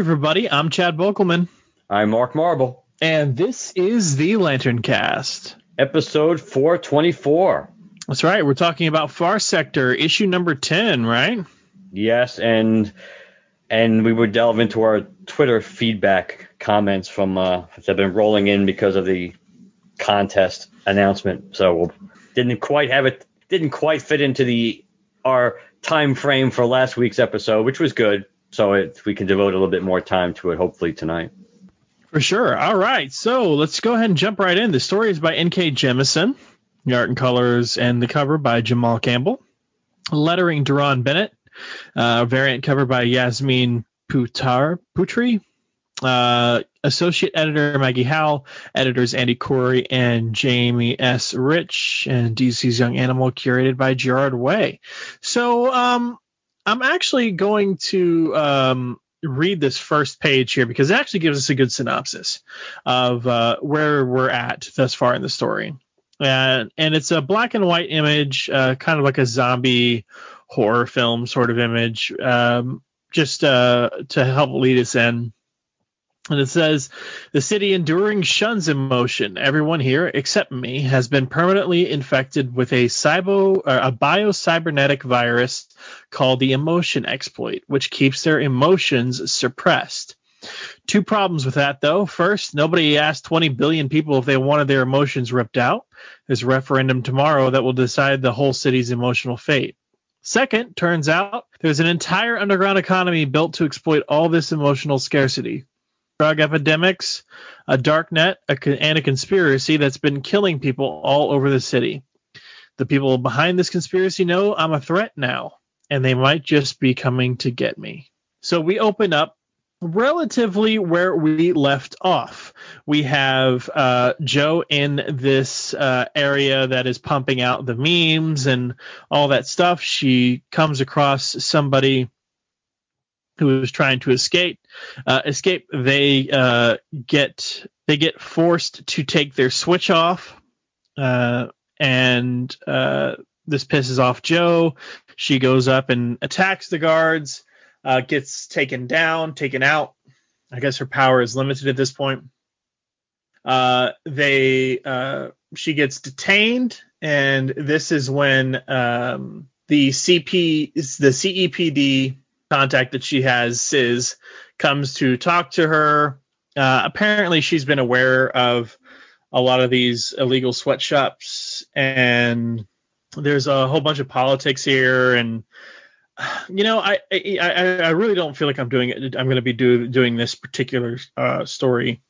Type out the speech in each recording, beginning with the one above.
everybody. I'm Chad Bokelman, I'm Mark Marble, and this is the Lantern Cast. episode 424. That's right. We're talking about Far Sector, issue number 10, right? Yes, and and we would delve into our Twitter feedback comments from uh, that have been rolling in because of the contest announcement. So we didn't quite have it, didn't quite fit into the our time frame for last week's episode, which was good. So it, we can devote a little bit more time to it, hopefully tonight. For sure. All right. So let's go ahead and jump right in. The story is by N.K. Jemisin, the art and colors and the cover by Jamal Campbell, lettering Deron Bennett, uh, variant cover by Yasmin Putar Putri, uh, associate editor Maggie Howell, editors Andy Khouri and Jamie S. Rich, and DC's Young Animal curated by Gerard Way. So um, I'm actually going to um, read this first page here because it actually gives us a good synopsis of uh, where we're at thus far in the story. And, and it's a black and white image, uh, kind of like a zombie horror film sort of image, um, just uh, to help lead us in. And it says, the city enduring shuns emotion. Everyone here, except me, has been permanently infected with a, cybo, uh, a virus called the emotion exploit, which keeps their emotions suppressed. Two problems with that, though. First, nobody asked 20 billion people if they wanted their emotions ripped out. There's a referendum tomorrow that will decide the whole city's emotional fate. Second, turns out there's an entire underground economy built to exploit all this emotional scarcity. Drug epidemics, a dark net, a, and a conspiracy that's been killing people all over the city. The people behind this conspiracy know I'm a threat now, and they might just be coming to get me. So we open up relatively where we left off. We have uh, Jo in this uh, area that is pumping out the memes and all that stuff. She comes across somebody who is trying to escape. Uh, escape. They uh, get they get forced to take their switch off, uh, and uh, this pisses off Jo. She goes up and attacks the guards uh, gets taken down, taken out. I guess her power is limited at this point. Uh, they she gets detained, and this is when um, the CP the CEPD contact that she has Sis comes to talk to her. Uh, apparently, she's been aware of a lot of these illegal sweatshops, and there's a whole bunch of politics here, and you know, I, I I really don't feel like I'm doing it. I'm going to be do, doing this particular uh, story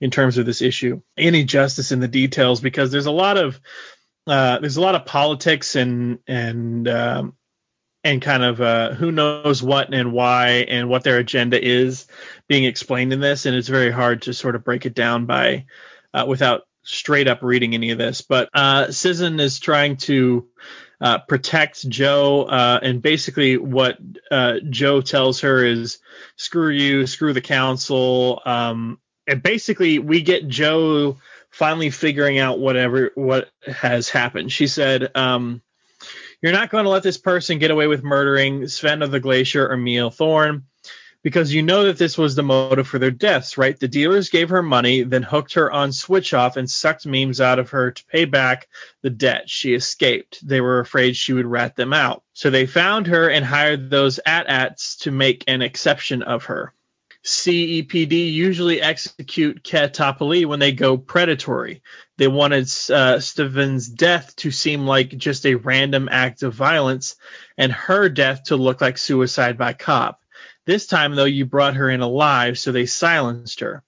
in terms of this issue any justice in the details because there's a lot of uh, there's a lot of politics and and um, and kind of uh, who knows what and why and what their agenda is being explained in this, and it's very hard to sort of break it down by uh, without straight up reading any of this. But uh, is trying to uh, protect Jo, uh, and basically what uh, Jo tells her is screw you, screw the council. Um, and basically we get Jo finally figuring out whatever what has happened. She said, um, "You're not going to let this person get away with murdering Sven of the Glacier or Emil Thorn Because you know that this was the motive for their deaths, right? The dealers gave her money, then hooked her on switch off and sucked memes out of her to pay back the debt. She escaped. They were afraid she would rat them out. So they found her and hired those at-ats to make an exception of her. CEPD usually execute Cat when they go predatory. They wanted uh, Steven's death to seem like just a random act of violence and her death to look like suicide by cop. This time, though, you brought her in alive, so they silenced her.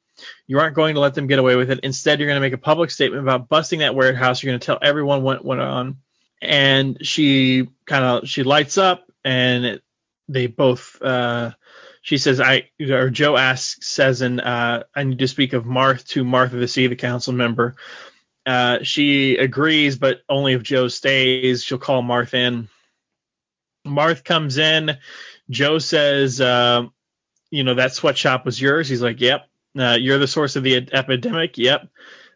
You aren't going to let them get away with it. Instead, you're going to make a public statement about busting that warehouse. You're going to tell everyone what went on. And she kind of she lights up, and it, they both. Uh, she says, "I." Or Jo asks, says, "And uh, I need to speak of Marth to Martha the C, the council member." Uh, she agrees, but only if Jo stays. She'll call Marth in. Marth comes in. Jo says, uh, "You know that sweatshop was yours." He's like, "Yep." Uh, you're the source of the epidemic. Yep.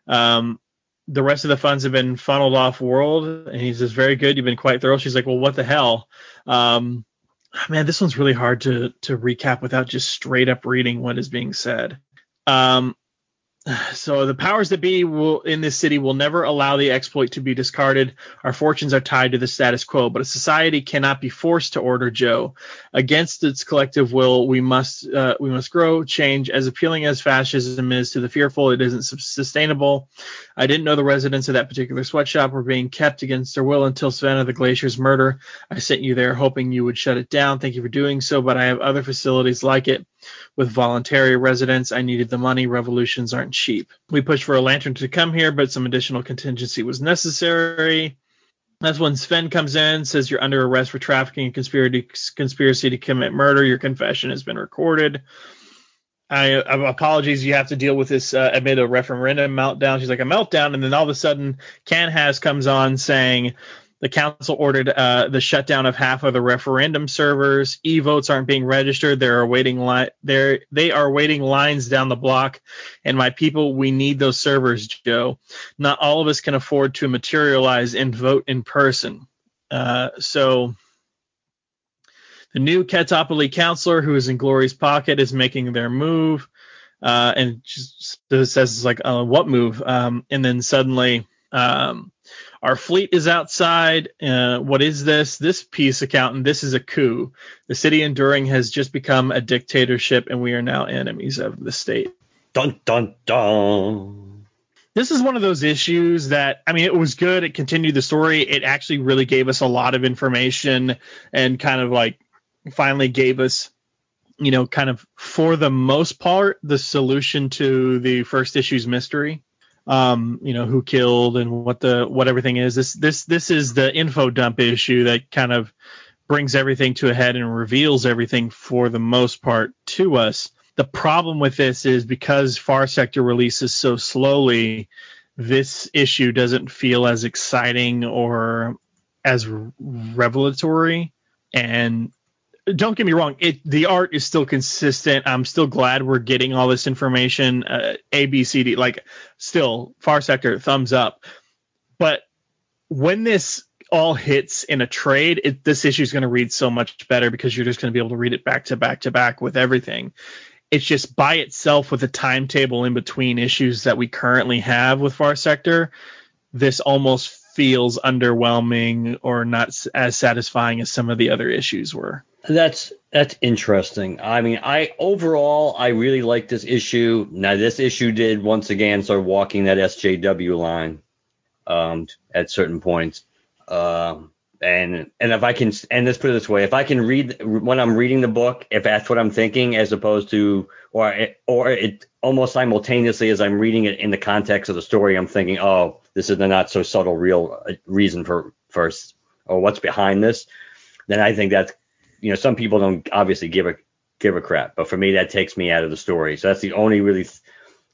Um, the rest of the funds have been funneled off world. And he says, very good. You've been quite thorough. She's like, well, what the hell? Um, man, this one's really hard to, to recap without just straight up reading what is being said. Um, so the powers that be will in this city will never allow the exploit to be discarded. Our fortunes are tied to the status quo, but a society cannot be forced to order Jo. Against its collective will, we must uh, we must grow, change. As appealing as fascism is to the fearful, it isn't sustainable. I didn't know the residents of that particular sweatshop were being kept against their will until Savannah the Glacier's murder. I sent you there hoping you would shut it down. Thank you for doing so, but I have other facilities like it with voluntary residents. I needed the money. Revolutions aren't cheap. We pushed for a lantern to come here, but some additional contingency was necessary. That's when Sven comes in, says you're under arrest for trafficking and conspiracy, conspiracy to commit murder. Your confession has been recorded. I, I apologies. You have to deal with this uh, amid a referendum meltdown. She's like a meltdown, and then all of a sudden, Canhas comes on saying the council ordered uh, the shutdown of half of the referendum servers. E-votes aren't being registered. They're waiting li- they are waiting lines down the block. And my people, we need those servers, Jo. Not all of us can afford to materialize and vote in person. Uh, so the new Keh-Topli counselor, who is in Glory's pocket, is making their move. Uh, and just says like, uh, what move? Um, and then suddenly, um, our fleet is outside. Uh, what is this? This peace accountant. This is a coup. The city enduring has just become a dictatorship, and we are now enemies of the state. Dun dun dun. This is one of those issues that I mean, it was good. It continued the story. It actually really gave us a lot of information and kind of like finally gave us you know, kind of for the most part, the solution to the first issue's mystery um, you know, who killed and what the what everything is. This this this is the info dump issue that kind of brings everything to a head and reveals everything for the most part to us. The problem with this is because Far Sector releases so slowly, this issue doesn't feel as exciting or as revelatory and don't get me wrong, it the art is still consistent. I'm still glad we're getting all this information. Uh, A, B, C, D, like still Far Sector, thumbs up. But when this all hits in a trade, it, this issue is going to read so much better because you're just going to be able to read it back to back to back with everything. It's just by itself with a timetable in between issues that we currently have with Far Sector. This almost feels underwhelming or not as satisfying as some of the other issues were. That's that's interesting. I mean, I overall I really like this issue. Now this issue did once again start walking that SJW line um, at certain points. Um, and and if I can and let's put it this way, if I can read when I'm reading the book, if that's what I'm thinking, as opposed to or or it almost simultaneously as I'm reading it in the context of the story, I'm thinking, oh, this is the not so subtle real uh, reason for first or what's behind this. Then I think that's you know, some people don't obviously give a give a crap, but for me, that takes me out of the story. So that's the only really,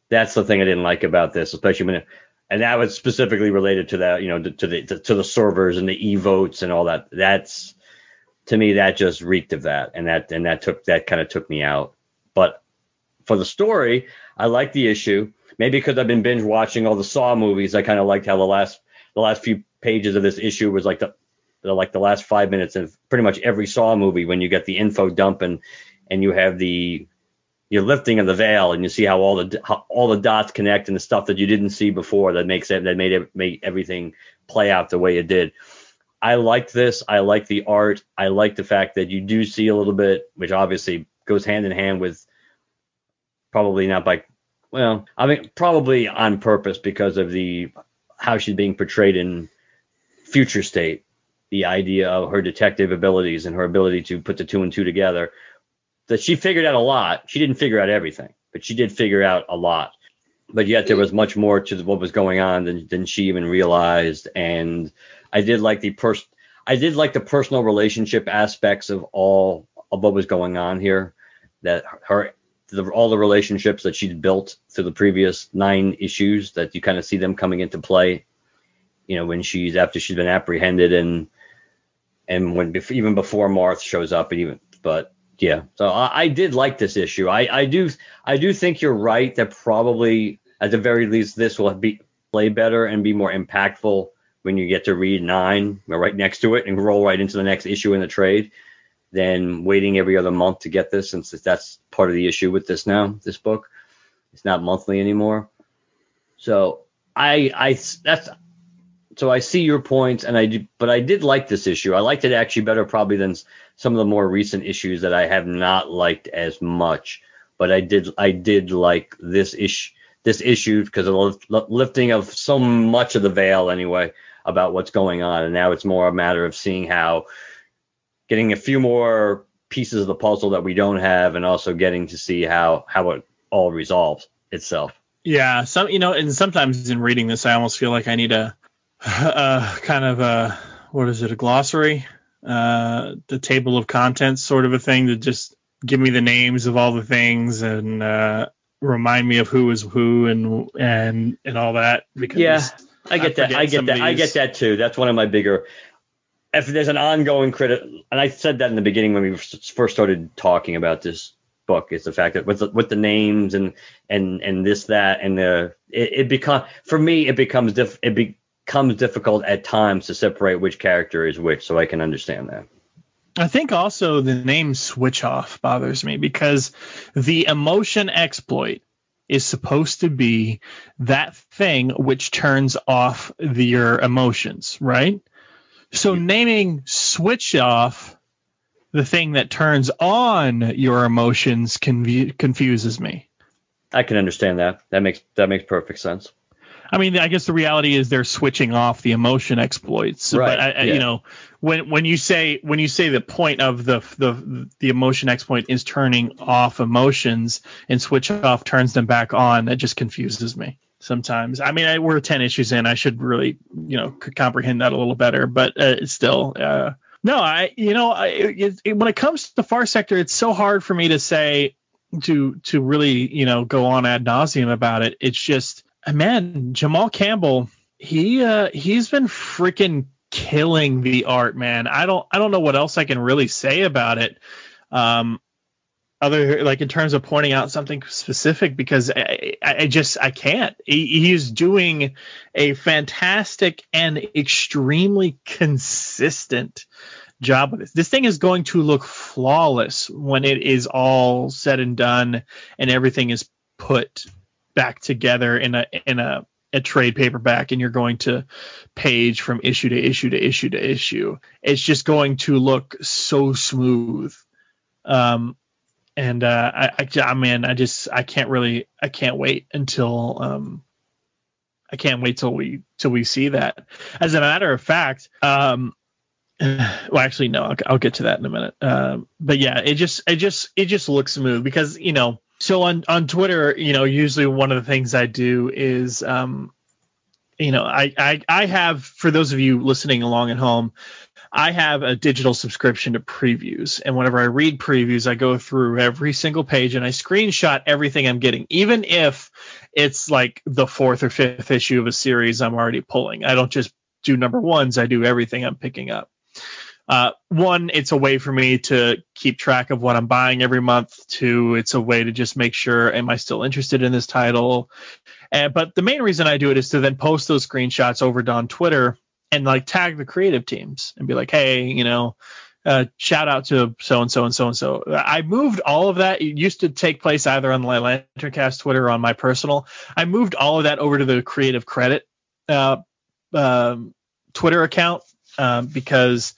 that's the thing I didn't like about this, especially when, it, and that was specifically related to that, you know, to, to the to, to the servers and the e votes and all that. That's to me that just reeked of that, and that and that took that kind of took me out. But for the story, I like the issue. Maybe because I've been binge watching all the Saw movies, I kind of liked how the last the last few pages of this issue was like the the, like the last five minutes of pretty much every Saw movie when you get the info dump and and you have the you're lifting of the veil and you see how all the how all the dots connect and the stuff that you didn't see before that makes it that made it make everything play out the way it did. I like this. I like the art. I like the fact that you do see a little bit, which obviously goes hand in hand with probably not by well, I mean probably on purpose because of the how she's being portrayed in future state, the idea of her detective abilities and her ability to put the two and two together. That she figured out a lot. She didn't figure out everything, but she did figure out a lot. But yet there was much more to what was going on than, than she even realized. And I did like the pers I did like the personal relationship aspects of all of what was going on here. That her the, all the relationships that she'd built through the previous nine issues that you kind of see them coming into play. You know, when she's after she's been apprehended and and when even before Marth shows up, even but yeah, so I, I did like this issue. I, I do I do think you're right that probably at the very least this will be play better and be more impactful when you get to read nine right next to it and roll right into the next issue in the trade than waiting every other month to get this since that's part of the issue with this now this book. It's not monthly anymore. So i i that's so i see your points and i do but i did like this issue. I liked it actually better probably than some of the more recent issues that i have not liked as much. But i did i did like this issue this issue because of the lifting of so much of the veil anyway about what's going on. And now it's more a matter of seeing how getting a few more pieces of the puzzle that we don't have, and also getting to see how how it all resolves itself. Yeah, some you know, and sometimes in reading this, I almost feel like I need a, a kind of a what is it, a glossary, uh, the table of contents sort of a thing to just give me the names of all the things and uh, remind me of who is who and and and all that. Because yeah, I get I that. I get that. I get that too. That's one of my bigger if there's an ongoing critic, and I said that in the beginning when we first started talking about this book, is the fact that with the, with the names and and and this that and the it, it become for me it becomes diff, it becomes difficult at times to separate which character is which, so I can understand that. I think also the name switch off bothers me because the emotion exploit is supposed to be that thing which turns off the, your emotions, right? So naming switch off the thing that turns on your emotions confu- confuses me. I can understand that. That makes that makes perfect sense. I mean, I guess the reality is they're switching off the emotion exploits. Right. But I, yeah. you know, when when you say when you say the point of the the the emotion exploit is turning off emotions and switch off turns them back on, that just confuses me sometimes. I mean, I, we're 10 issues in. I should really, you know, comprehend that a little better, but uh, still, uh, no, I, you know, I, it, it, when it comes to the far sector, it's so hard for me to say, to, to really, you know, go on ad nauseum about it. It's just, man, Jamal Campbell, he, uh, he's been freaking killing the art, man. I don't, I don't know what else I can really say about it. Um, other like in terms of pointing out something specific because I, I just I can't. He, he's doing a fantastic and extremely consistent job with this. This thing is going to look flawless when it is all said and done and everything is put back together in a in a a trade paperback and you're going to page from issue to issue to issue to issue. It's just going to look so smooth. Um, and uh, I, I, I mean, I just, I can't really, I can't wait until, um, I can't wait till we, till we see that. As a matter of fact, um, well, actually, no, I'll, I'll get to that in a minute. Um, but yeah, it just, it just, it just looks smooth because you know, so on on Twitter, you know, usually one of the things I do is, um, you know, I, I, I have for those of you listening along at home, I have a digital subscription to previews, and whenever I read previews, I go through every single page and I screenshot everything I'm getting, even if it's like the fourth or fifth issue of a series I'm already pulling. I don't just do number ones; I do everything I'm picking up. Uh, one, it's a way for me to keep track of what I'm buying every month. Two, it's a way to just make sure, am I still interested in this title? But the main reason I do it is to then post those screenshots over on Twitter and like tag the creative teams and be like, hey, you know, uh, shout out to so and so and so and so. I moved all of that. It used to take place either on the Lanterncast Twitter or on my personal. I moved all of that over to the Creative Credit uh, um, Twitter account um, because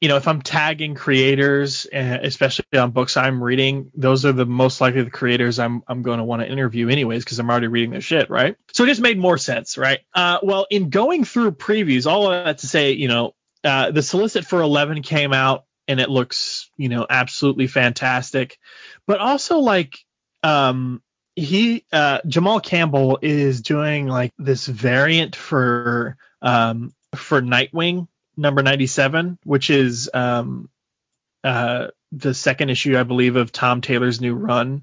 you know, if I'm tagging creators, uh, especially on books I'm reading, those are the most likely the creators I'm I'm going to want to interview anyways because I'm already reading their shit, right? So it just made more sense, right? Uh, well, in going through previews, all of that to say, you know, uh, the solicit for 11 came out and it looks, you know, absolutely fantastic, but also like, um, he uh, Jamal Campbell is doing like this variant for um for Nightwing number 97, which is um, uh, the second issue, I believe, of Tom Taylor's new run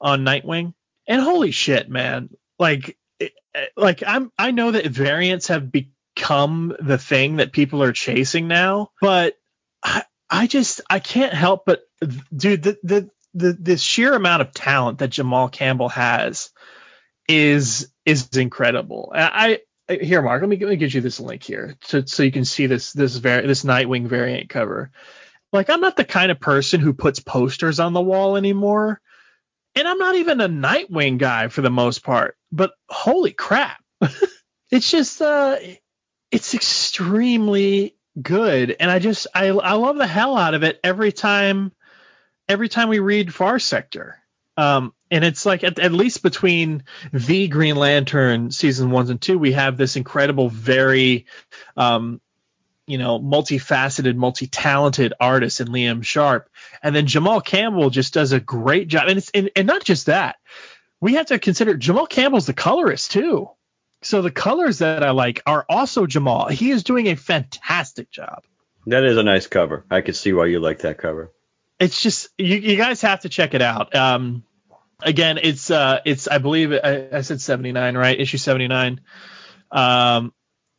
on Nightwing. And holy shit, man! Like, it, like I'm, I know that variants have become the thing that people are chasing now, but I, I just, I can't help but, dude, the, the, the, the sheer amount of talent that Jamal Campbell has is is incredible. I here, Mark, let me, let me give you this link here so, so you can see this this this Nightwing variant cover. Like, I'm not the kind of person who puts posters on the wall anymore, and I'm not even a Nightwing guy for the most part. But holy crap, it's just uh, it's extremely good, and I just I I love the hell out of it every time every time we read Far Sector. Um, and it's like at, at, least between the Green Lantern season ones and two, we have this incredible, very, um, you know, multifaceted, multi-talented artist in Liam Sharp, and then Jamal Campbell just does a great job. And it's and, and not just that, we have to consider Jamal Campbell's the colorist too. So the colors that I like are also Jamal. He is doing a fantastic job. That is a nice cover. I could see why you like that cover it's just you, you guys have to check it out. Um, again, it's uh, it's I believe I, I said 79, right? Issue 79. Um,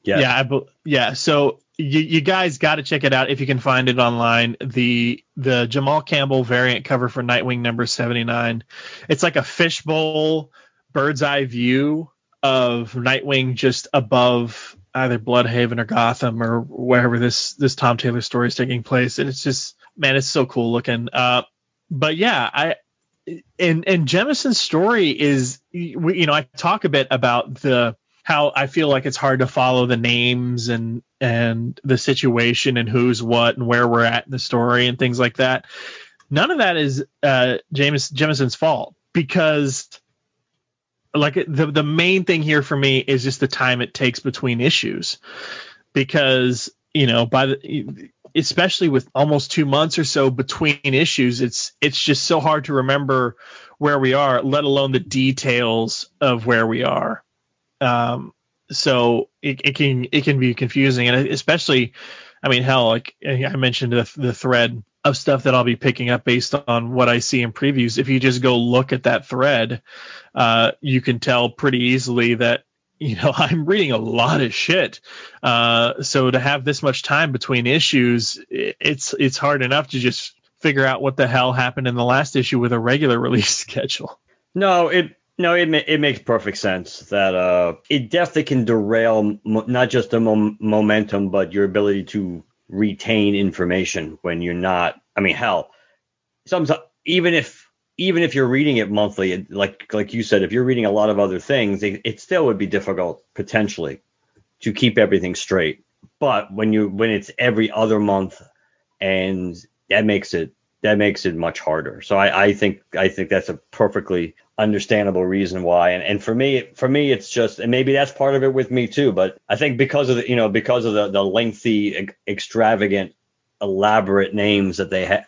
yeah, yeah, I, yeah. So you, you guys got to check it out if you can find it online. The the Jamal Campbell variant cover for Nightwing number 79. It's like a fishbowl bird's eye view of Nightwing just above either Blüdhaven or Gotham or wherever this this Tom Taylor story is taking place, and it's just man, it's so cool looking. Uh, but yeah, I and and Jemisin's story is you know I talk a bit about the how I feel like it's hard to follow the names and and the situation and who's what and where we're at in the story and things like that. None of that is uh, James Jemisin's fault because like the the main thing here for me is just the time it takes between issues because you know by the especially with almost two months or so between issues, it's it's just so hard to remember where we are, let alone the details of where we are. Um, so it, it can it can be confusing, and especially, I mean, hell, like I mentioned the, the thread of stuff that I'll be picking up based on what I see in previews. If you just go look at that thread, uh, you can tell pretty easily that you know, I'm reading a lot of shit. Uh, so to have this much time between issues, it's it's hard enough to just figure out what the hell happened in the last issue with a regular release schedule. No, it no, it it makes perfect sense that uh, it definitely can derail not just the mom- momentum, but your ability to retain information when you're not. I mean, hell, sometimes even if even if you're reading it monthly, like like you said, if you're reading a lot of other things, it, it still would be difficult potentially to keep everything straight. But when you when it's every other month, and that makes it that makes it much harder. So I, I think I think that's a perfectly understandable reason why. And and for me for me it's just and maybe that's part of it with me too. But I think because of the you know because of the the lengthy extravagant elaborate names that they have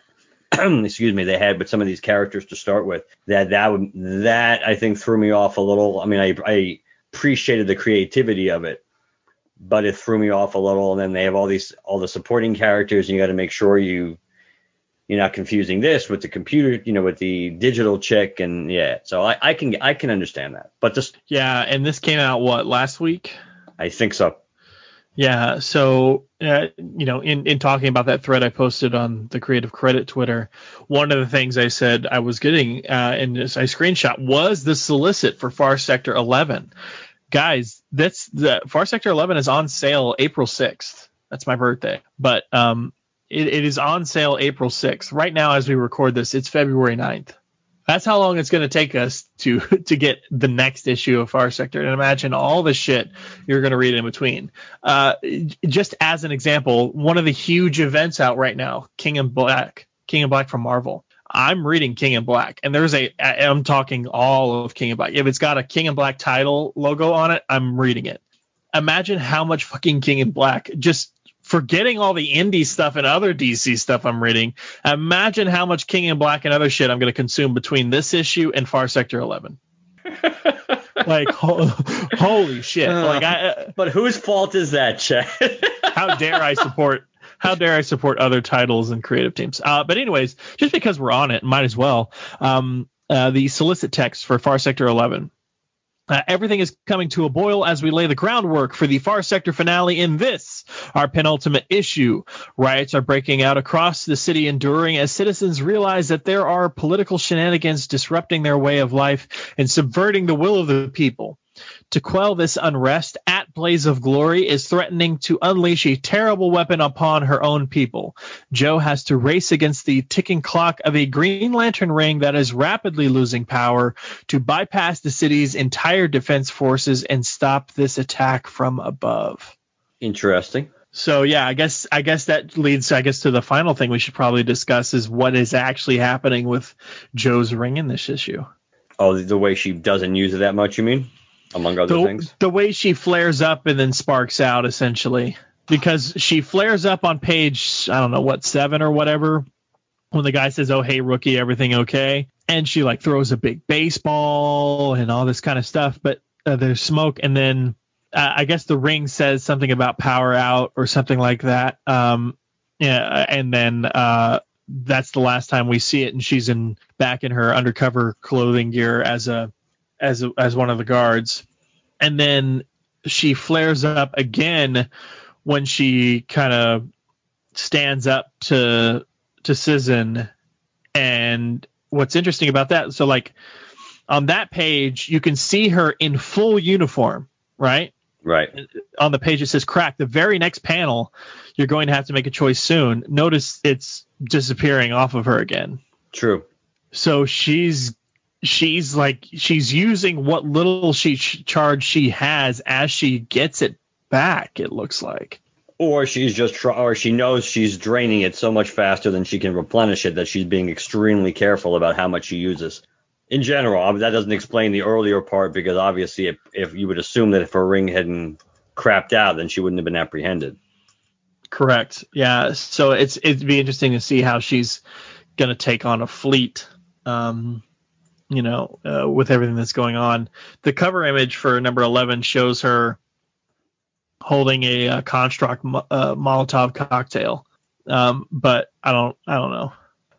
excuse me, they had with some of these characters to start with. That that would that I think threw me off a little. I mean, I, I appreciated the creativity of it, but it threw me off a little. And then they have all these all the supporting characters, and you got to make sure you you're not confusing this with the computer, you know, with the digital chick, and yeah. So I, I can I can understand that, but just yeah. And this came out what last week? I think so. Yeah. So, uh, you know, in, in talking about that thread I posted on the Creative Credit Twitter, one of the things I said I was getting, uh, and I screenshot was the solicit for Far Sector 11. Guys, that's the Far Sector 11 is on sale April 6th. That's my birthday. But, um, it, it is on sale April 6th. Right now, as we record this, it's February 9th. That's how long it's going to take us to to get the next issue of Far Sector, and imagine all the shit you're going to read in between. Uh, just as an example, one of the huge events out right now, King in Black, King in Black from Marvel. I'm reading King in Black, and there's a I'm talking all of King in Black. If it's got a King in Black title logo on it, I'm reading it. Imagine how much fucking King in Black just forgetting all the indie stuff and other DC stuff I'm reading, imagine how much King in Black and other shit I'm going to consume between this issue and Far Sector 11. like ho- holy shit! Uh, like I, uh, but whose fault is that, Chad? how dare I support? How dare I support other titles and creative teams? Uh, but anyways, just because we're on it, might as well. Um, uh, the solicit text for Far Sector 11 uh, everything is coming to a boil as we lay the groundwork for the Far Sector finale in this, our penultimate issue. Riots are breaking out across the city, enduring as citizens realize that there are political shenanigans disrupting their way of life and subverting the will of the people. To quell this unrest, At Blaze of Glory is threatening to unleash a terrible weapon upon her own people. Jo has to race against the ticking clock of a Green Lantern ring that is rapidly losing power to bypass the city's entire defense forces and stop this attack from above. Interesting. So yeah, I guess I guess that leads I guess to the final thing we should probably discuss is what is actually happening with Jo's ring in this issue. Oh, the way she doesn't use it that much, you mean? Among other the, things. The way she flares up and then sparks out, essentially, because she flares up on page I don't know what seven or whatever when the guy says, "Oh hey rookie, everything okay?" and she like throws a big baseball and all this kind of stuff, but uh, there's smoke and then. Uh, I guess the ring says something about power out or something like that. Um, yeah, and then uh, that's the last time we see it, and she's in back in her undercover clothing gear as a as as one of the guards, and then she flares up again when she kind of stands up to to Cizin. And what's interesting about that, so like on that page, you can see her in full uniform, right? Right. On the page it says crack. The very next panel, you're going to have to make a choice soon. Notice it's disappearing off of her again. True. So she's she's like she's using what little she charge she has as she gets it back. It looks like. Or she's just try, or she knows she's draining it so much faster than she can replenish it that she's being extremely careful about how much she uses. In general, that doesn't explain the earlier part because obviously, if, if you would assume that if her ring hadn't crapped out, then she wouldn't have been apprehended. Correct. Yeah. So it's it'd be interesting to see how she's gonna take on a fleet. Um, you know, uh, with everything that's going on. The cover image for number 11 shows her holding a, a construct uh, Molotov cocktail. Um, but I don't, I don't know.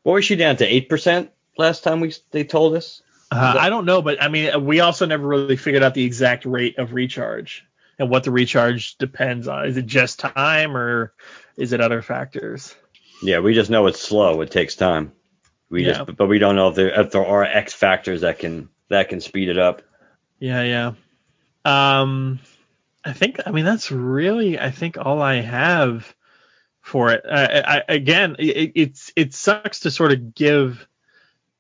What was she down to? Eight percent last time we they told us. Uh, I don't know, but I mean, we also never really figured out the exact rate of recharge and what the recharge depends on. Is it just time or is it other factors? Yeah, we just know it's slow. It takes time. We yeah. just, but we don't know if there if there are X factors that can that can speed it up. Yeah, yeah. Um, I think I mean that's really I think all I have for it. I, I, again, it, it's it sucks to sort of give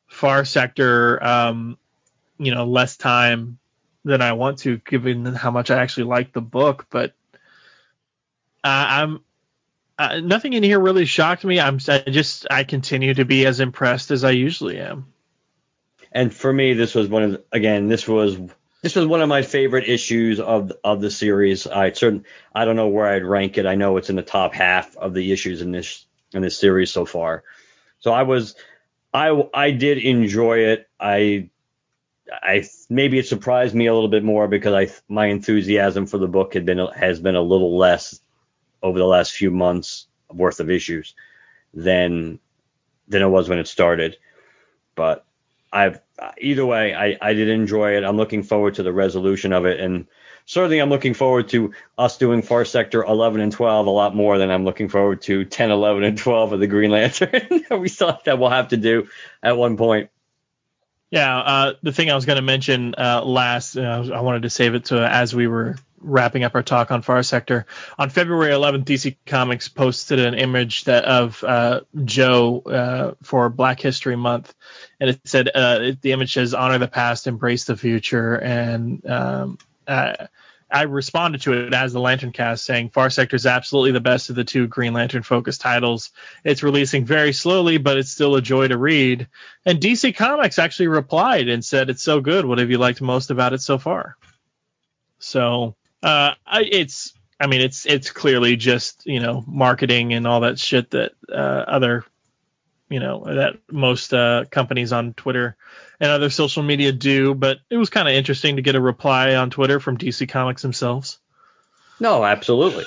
Far Sector, um, you know, less time than I want to, given how much I actually like the book. But uh, I'm uh, nothing in here really shocked me. I'm I just I continue to be as impressed as I usually am. And for me, this was one of again this was this was one of my favorite issues of of the series. I certain I don't know where I'd rank it. I know it's in the top half of the issues in this in this series so far. So I was I I did enjoy it. I I maybe it surprised me a little bit more because I my enthusiasm for the book had been has been a little less over the last few months worth of issues than than it was when it started. But I've either way, I, I did enjoy it. I'm looking forward to the resolution of it, and certainly I'm looking forward to us doing Far Sector 11 and 12 a lot more than I'm looking forward to 10, 11, and 12 of the Green Lantern. we still that we'll have to do at one point. Yeah, uh, the thing I was going to mention uh, last, uh, I wanted to save it to as we were wrapping up our talk on Far Sector. On February 11th, DC Comics posted an image that of uh, Jo uh, for Black History Month, and it said uh, the image says "Honor the past, embrace the future," and um, I responded to it as the Lantern Cast, saying Far Sector is absolutely the best of the two Green Lantern focused titles. It's releasing very slowly, but it's still a joy to read. And DC Comics actually replied and said it's so good. What have you liked most about it so far? So uh, I, it's I mean it's it's clearly just you know marketing and all that shit that uh, other you know that most uh, companies on Twitter and other social media do. But it was kind of interesting to get a reply on Twitter from DC Comics themselves. No, absolutely.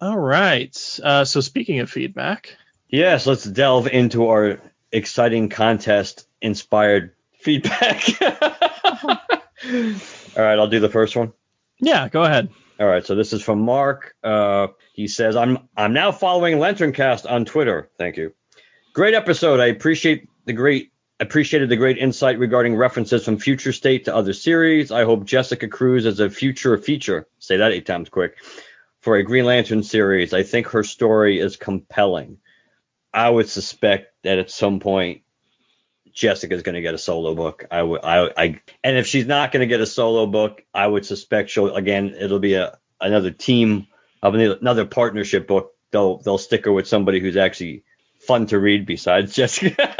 All right. Uh, so speaking of feedback, yes, let's delve into our exciting contest inspired feedback. All right, I'll do the first one. Yeah, go ahead. All right, so this is from Mark. Uh, he says, "I'm I'm now following LanternCast on Twitter. Thank you. Great episode. I appreciate the great appreciated the great insight regarding references from Future State to other series. I hope Jessica Cruz is a future feature. Say that eight times quick for a Green Lantern series. I think her story is compelling. I would suspect that at some point Jessica's going to get a solo book. I would, I, I, and if she's not going to get a solo book, I would suspect she'll again. It'll be a another team of another partnership book. They'll they'll stick her with somebody who's actually fun to read besides Jessica.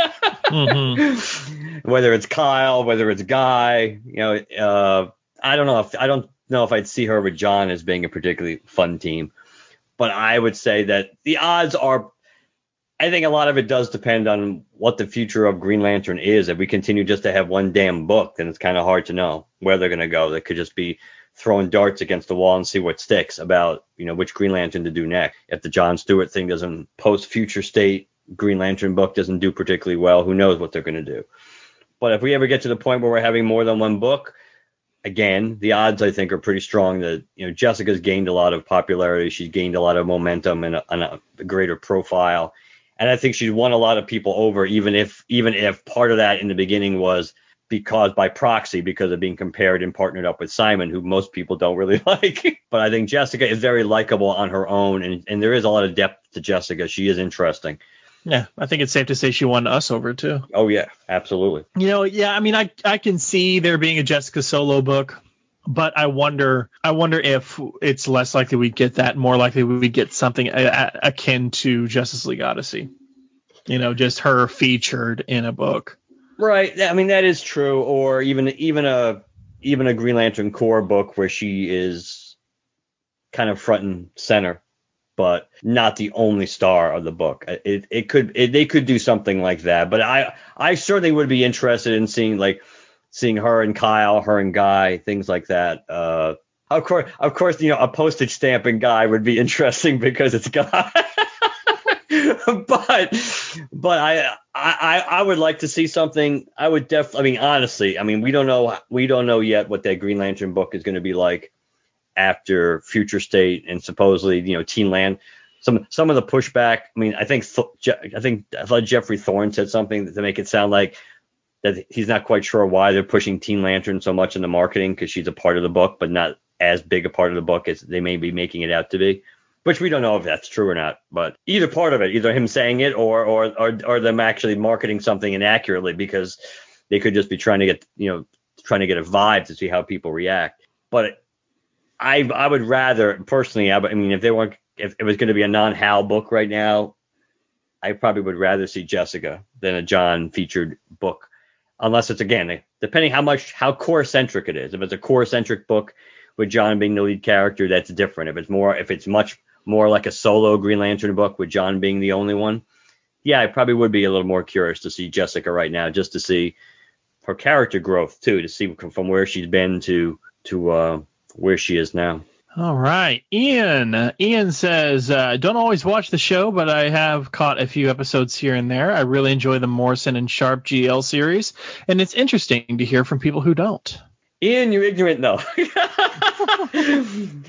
mm-hmm. Whether it's Kyle, whether it's Guy, you know, uh, I don't know if I don't know if I'd see her with John as being a particularly fun team, but I would say that the odds are I think a lot of it does depend on what the future of Green Lantern is. If we continue just to have one damn book, then it's kind of hard to know where they're going to go. They could just be throwing darts against the wall and see what sticks about, you know, which Green Lantern to do next. If the John Stewart thing doesn't post future state Green Lantern book doesn't do particularly well, who knows what they're going to do. But if we ever get to the point where we're having more than one book, again, the odds I think are pretty strong that you know Jessica's gained a lot of popularity, she's gained a lot of momentum and a, and a greater profile and I think she's won a lot of people over, even if even if part of that in the beginning was because by proxy because of being compared and partnered up with Simon, who most people don't really like. but I think Jessica is very likable on her own, and and there is a lot of depth to Jessica. She is interesting. Yeah, I think it's safe to say she won us over too. Oh yeah, absolutely. You know, yeah, I mean, I I can see there being a Jessica solo book but I wonder, I wonder if it's less likely we get that, more likely we get something a, a, akin to Justice League Odyssey. You know, just her featured in a book. Right. I mean, that is true. Or even even a even a Green Lantern Corps book where she is kind of front and center, but not the only star of the book. It it could it, they could do something like that. But I I certainly would be interested in seeing like seeing her and Kyle, her and Guy, things like that. Uh, of course, of course, you know, a postage stamp and Guy would be interesting because it's Guy. but but I, I I would like to see something. I would definitely. I mean, honestly, I mean, we don't know we don't know yet what that Green Lantern book is going to be like after Future State and supposedly you know Teen Land. Some some of the pushback. I mean, I think I think I thought Geoffrey Thorne said something to make it sound like that he's not quite sure why they're pushing Teen Lantern so much in the marketing because she's a part of the book, but not as big a part of the book as they may be making it out to be. Which we don't know if that's true or not, but either part of it, either him saying it or or or, or them actually marketing something inaccurately because they could just be trying to get you know trying to get a vibe to see how people react. But I I would rather personally, I, I mean, if they weren't if it was going to be a non-Hal book right now, I probably would rather see Jessica than a John featured book unless it's again depending how much how core centric it is. If it's a core centric book with John being the lead character, that's different. If it's more if it's much more like a solo Green Lantern book with John being the only one, yeah, I probably would be a little more curious to see Jessica right now, just to see her character growth too, to see from where she's been to to uh, where she is now. All right, Ian. Uh, Ian says, uh, "Don't always watch the show, but I have caught a few episodes here and there. I really enjoy the Morrison and Sharp GL series, and it's interesting to hear from people who don't." Ian, you're ignorant though.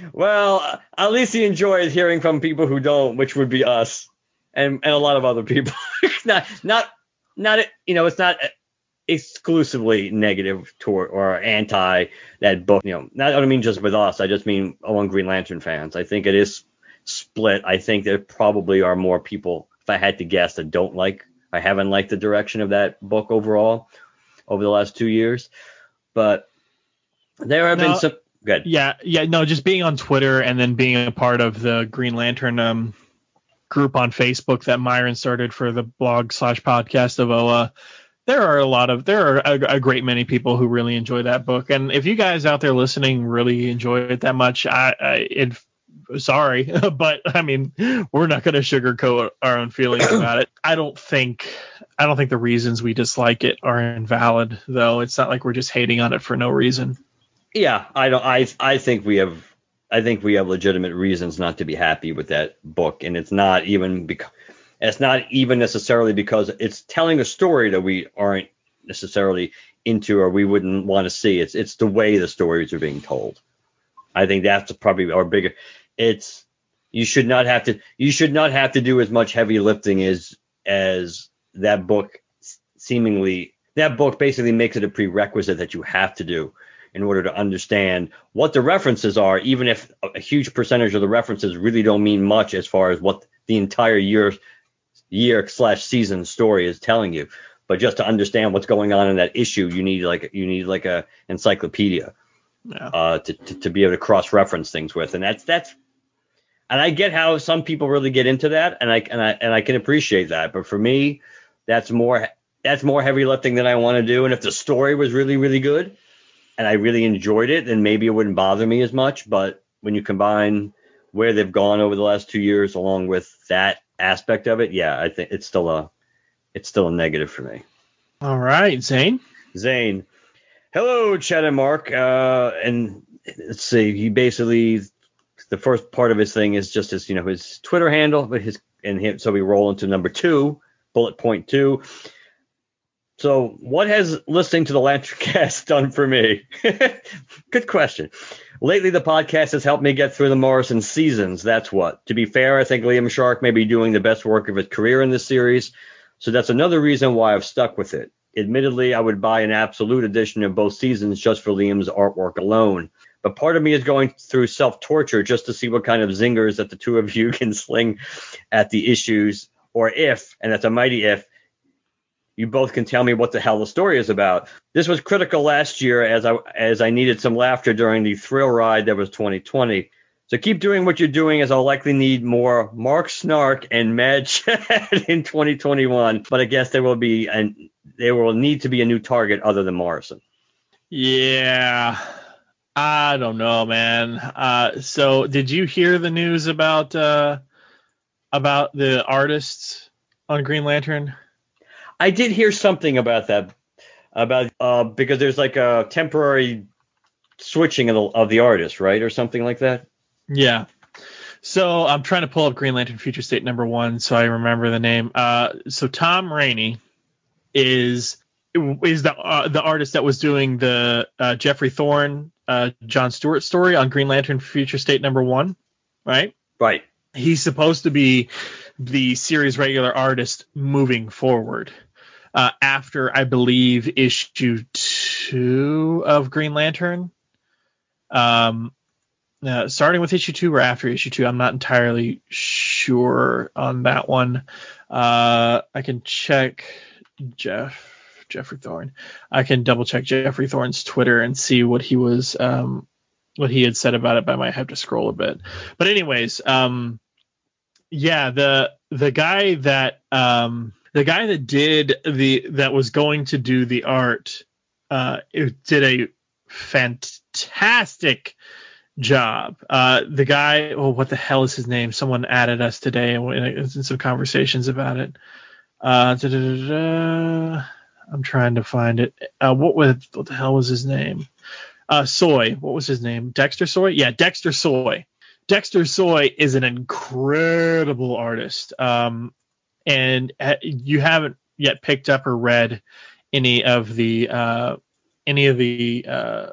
well, at least he enjoys hearing from people who don't, which would be us and and a lot of other people. not not not you know, it's not exclusively negative toward or anti that book. You know, not I don't mean just with us. I just mean among Green Lantern fans. I think it is split. I think there probably are more people, if I had to guess, that don't like. I haven't liked the direction of that book overall over the last two years, but there have No, been some. Good. Yeah, yeah, no, just being on Twitter and then being a part of the Green Lantern um, group on Facebook that Myron started for the blog slash podcast of OA. There are a lot of there are a, a great many people who really enjoy that book, and if you guys out there listening really enjoy it that much, I, I it sorry, but I mean we're not going to sugarcoat our own feelings about it. I don't think I don't think the reasons we dislike it are invalid, though. It's not like we're just hating on it for no reason. Yeah, I don't. I I think we have. I think we have legitimate reasons not to be happy with that book, and it's not even because it's not even necessarily because it's telling a story that we aren't necessarily into or we wouldn't want to see. It's it's the way the stories are being told. I think that's probably our bigger. It's you should not have to you should not have to do as much heavy lifting as as that book seemingly that book basically makes it a prerequisite that you have to do in order to understand what the references are, even if a huge percentage of the references really don't mean much as far as what the entire year year slash season story is telling you. But just to understand what's going on in that issue, you need like you need like a encyclopedia Yeah. uh, to, to to be able to cross reference things with, and that's that's. And I get how some people really get into that, and I and I and I can appreciate that. But for me, that's more that's more heavy lifting than I want to do. And if the story was really really good, and I really enjoyed it, then maybe it wouldn't bother me as much. But when you combine where they've gone over the last two years, along with that aspect of it, yeah, I think it's still a it's still a negative for me. All right, Zane. Zane, hello, Chad and Mark. Uh, and let's see, he basically the first part of his thing is just his you know his Twitter handle, but his and him, so we roll into number two, bullet point two. So, what has listening to the Lanterncast done for me? Good question. Lately, the podcast has helped me get through the Morrison seasons. That's what. To be fair, I think Liam Sharp may be doing the best work of his career in this series, so that's another reason why I've stuck with it. Admittedly, I would buy an absolute edition of both seasons just for Liam's artwork alone. But part of me is going through self torture just to see what kind of zingers that the two of you can sling at the issues, or if, and that's a mighty if, you both can tell me what the hell the story is about. This was critical last year as I as I needed some laughter during the thrill ride that was 2020. So keep doing what you're doing as I'll likely need more Mark Snark and Mad Chad in 2021. But I guess there will be and there will need to be a new target other than Morrison. Yeah. I don't know, man. Uh, so did you hear the news about uh, about the artists on Green Lantern? I did hear something about that about uh because there's like a temporary switching of the, of the artist, right, or something like that. Yeah. So I'm trying to pull up Green Lantern Future State number one, so I remember the name. Uh, so Tom Raney is is the uh, the artist that was doing the uh, Geoffrey Thorne, uh, John Stewart story on Green Lantern Future State number one, right? Right. He's supposed to be the series regular artist moving forward. Uh, after I believe issue two of Green Lantern, um, uh, starting with issue two or after issue two, I'm not entirely sure on that one. Uh, I can check Jeff Geoffrey Thorne. I can double check Geoffrey Thorne's Twitter and see what he was um, what he had said about it. But I might have to scroll a bit. But anyways, um, yeah, the the guy that um, the guy that did the that was going to do the art uh, did a fantastic job. Uh, the guy, oh, what the hell is his name? Someone added us today and in some conversations about it. Uh, da-da-da-da. I'm trying to find it. Uh, what was what the hell was his name? Uh, Soy. What was his name? Dexter Soy. Yeah, Dexter Soy. Dexter Soy is an incredible artist. Um, and uh, you haven't yet picked up or read any of the uh, any of the uh,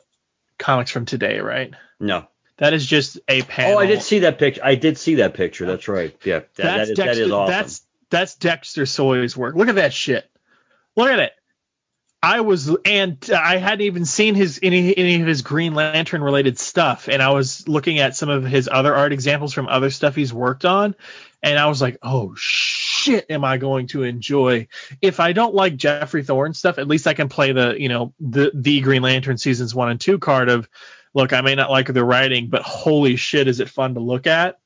comics from today, right? No. That is just a panel. Oh, I did see that picture. I did see that picture. That's right. Yeah. That, that that's Dexter, that is awesome. That's that's Dexter Soy's work. Look at that shit. Look at it. I was, and I hadn't even seen his any any of his Green Lantern related stuff, and I was looking at some of his other art examples from other stuff he's worked on, and I was like, oh shit, am I going to enjoy? If I don't like Geoffrey Thorne stuff, at least I can play the you know the the Green Lantern seasons one and two card of, look, I may not like the writing, but holy shit, is it fun to look at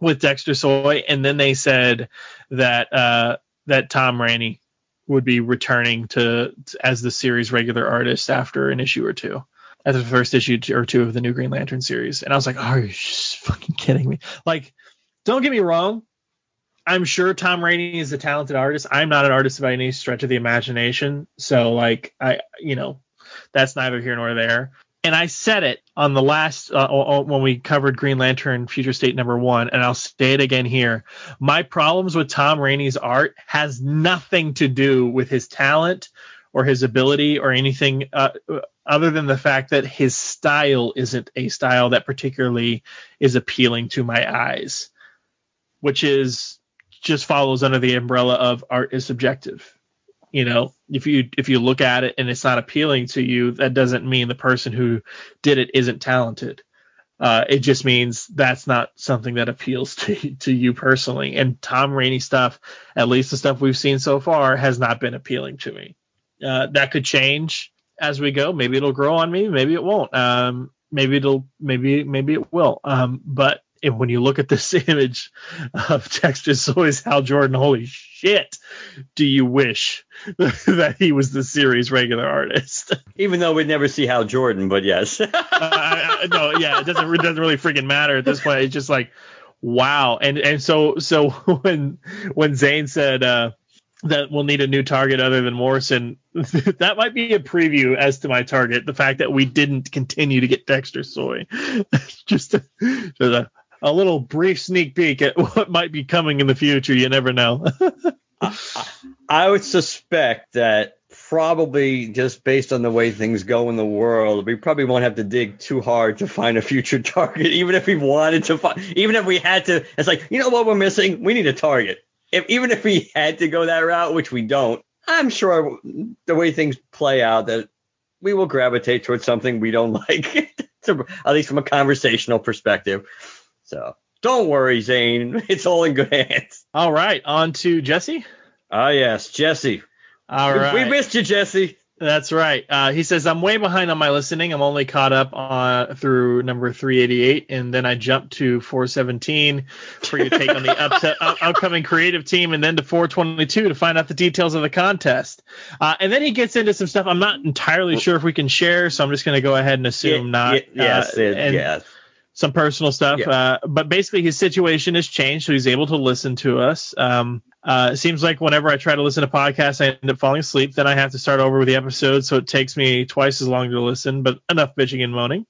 with Dexter Soy? And then they said that uh, that Tom Raney would be returning to as the series regular artist after an issue or two, as the first issue or two of the new Green Lantern series. And I was like, are you fucking kidding me? Like, don't get me wrong. I'm sure Tom Raney is a talented artist. I'm not an artist by any stretch of the imagination. So like I, you know, that's neither here nor there and I said it on the last uh, when we covered Green Lantern Future State number one, and I'll say it again here. My problems with Tom Raney's art has nothing to do with his talent or his ability or anything uh, other than the fact that his style isn't a style that particularly is appealing to my eyes, which is just follows under the umbrella of art is subjective. You know if you if you look at it and it's not appealing to you that doesn't mean the person who did it isn't talented. Uh, it just means that's not something that appeals to to you personally. And tom raney stuff at least the stuff we've seen so far has not been appealing to me. Uh, that could change as we go. Maybe it'll grow on me. Maybe it won't. Um, maybe it'll maybe maybe it will. Um, but and when you look at this image of Dexter Soy's Hal Jordan, holy shit, do you wish that he was the series regular artist? Even though we'd never see Hal Jordan, but yes. uh, I, I, no, yeah, it doesn't it doesn't really freaking matter at this point. It's just like, wow. And and so so when when Zane said uh, that we'll need a new target other than Morrison. that might be a preview as to my target. The fact that we didn't continue to get Dexter Soy, just, a, just a, a little brief sneak peek at what might be coming in the future. You never know. I, I would suspect that probably just based on the way things go in the world, we probably won't have to dig too hard to find a future target, even if we wanted to find, even if we had to. It's like, you know what we're missing? We need a target. If even if we had to go that route, which we don't, I'm sure the way things play out that we will gravitate towards something we don't like, at least from a conversational perspective. So don't worry, Zane. It's all in good hands. All right, on to Jesse. Ah, yes, Jesse. All right. We missed you, Jesse. That's right. Uh, he says I'm way behind on my listening. I'm only caught up on through number 388, and then I jumped to 417 for your take on the up uh, upcoming creative team, and then to 422 to find out the details of the contest. Uh, and then he gets into some stuff I'm not entirely sure if we can share, so I'm just going to go ahead and assume not. yes, uh, it, and, yes some personal stuff. Yeah. Uh, but basically, his situation has changed, so he's able to listen to us. Um, uh, it seems like whenever I try to listen to podcasts, I end up falling asleep. Then I have to start over with the episode, so it takes me twice as long to listen. But enough bitching and moaning.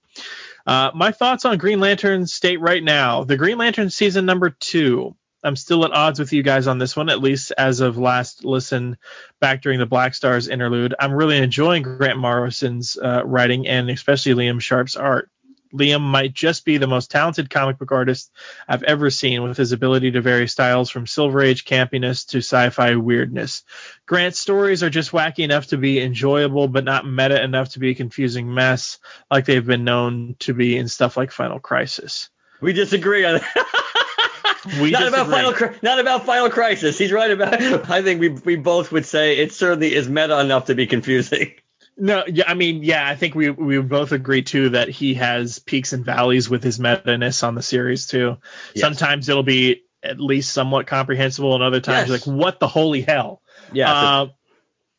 Uh, my thoughts on Green Lantern state right now. The Green Lantern season number two. I'm still at odds with you guys on this one, at least as of last listen back during the Black Stars interlude. I'm really enjoying Grant Morrison's uh, writing and especially Liam Sharp's art. Liam might just be the most talented comic book artist I've ever seen with his ability to vary styles from Silver Age campiness to sci fi weirdness. Grant's stories are just wacky enough to be enjoyable, but not meta enough to be a confusing mess like they've been known to be in stuff like Final Crisis. We disagree on that. We not disagree. about final, not about Final Crisis. He's right about. I think we we both would say it certainly is meta enough to be confusing. No, yeah, I mean, yeah, I think we we both agree too that he has peaks and valleys with his meta-ness on the series too. Yes. Sometimes it'll be at least somewhat comprehensible, and other times yes. like, what the holy hell? Yeah. Uh,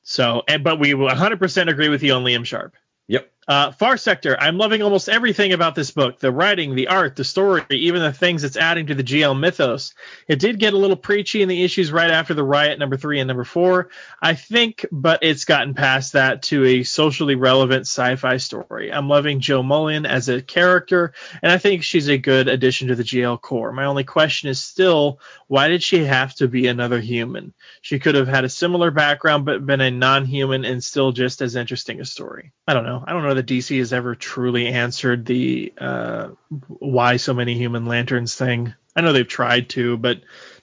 so, and but we 100% agree with you on Liam Sharp. Yep. Uh, Far Sector. I'm loving almost everything about this book the writing, the art, the story, even the things it's adding to the GL mythos. It did get a little preachy in the issues right after the riot number three and number four, I think, but it's gotten past that to a socially relevant sci fi story. I'm loving Jo Mullein as a character, and I think she's a good addition to the GL Corps. My only question is still why did she have to be another human? She could have had a similar background but been a non human and still just as interesting a story. I don't know. I don't know that DC has ever truly answered the uh, why so many human lanterns thing. I know they've tried to, but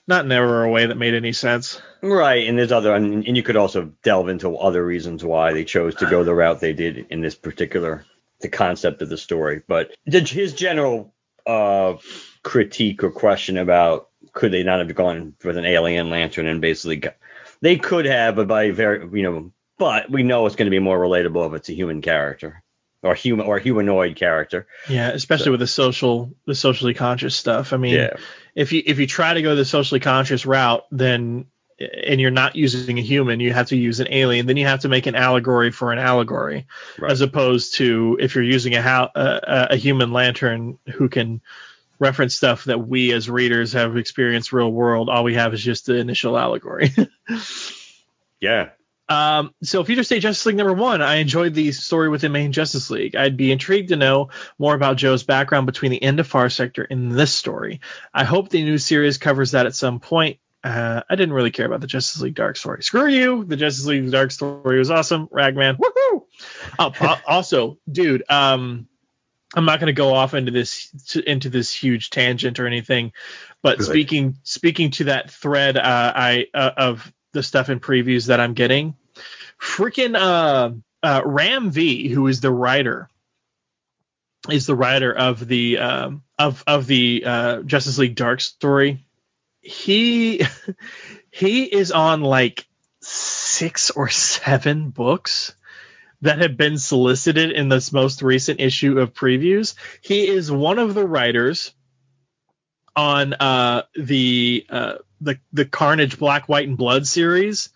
not never a way that made any sense. Right, and there's other, and, and you could also delve into other reasons why they chose to go the route they did in this particular, the concept of the story. But the, his general uh, critique or question about could they not have gone with an alien lantern and basically got, they could have, but by very, you know, but we know it's going to be more relatable if it's a human character or human or humanoid character. Yeah, especially so. with the social the socially conscious stuff. I mean, yeah. if you if you try to go the socially conscious route, then and you're not using a human, you have to use an alien. Then you have to make an allegory for an allegory, right. as opposed to if you're using a, a, a human lantern who can reference stuff that we as readers have experienced real world. All we have is just the initial allegory. yeah, um, so Future State Justice League number one, I enjoyed the story within main Justice League. I'd be intrigued to know more about Jo's background between the end of Far Sector in this story. I hope the new series covers that at some point. Uh, I didn't really care about the Justice League Dark story. Screw you. The Justice League Dark story was awesome. Ragman. Woohoo! Oh, also, dude, um, I'm not going to go off into this into this huge tangent or anything, but Good. speaking speaking to that thread uh, I uh, of the stuff in previews that I'm getting. Freaking uh, uh, Ram V, who is the writer, is the writer of the um, of of the uh, Justice League Dark story. He he is on like six or seven books that have been solicited in this most recent issue of previews. He is one of the writers on uh, the uh, the the Carnage Black, White, and Blood series,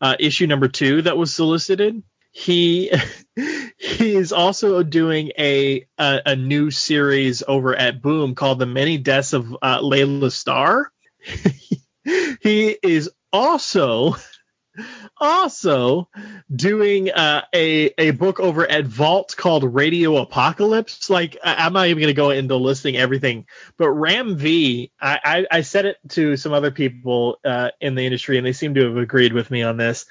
uh, issue number two that was solicited. He he is also doing a, a, a new series over at Boom called The Many Deaths of uh, Laila Starr. he is also also doing uh, a a book over at Vault called Radio Apocalypse. Like I, am not even going to go into listing everything, but Ram V, I, I, I said it to some other people uh, in the industry, and they seem to have agreed with me on this.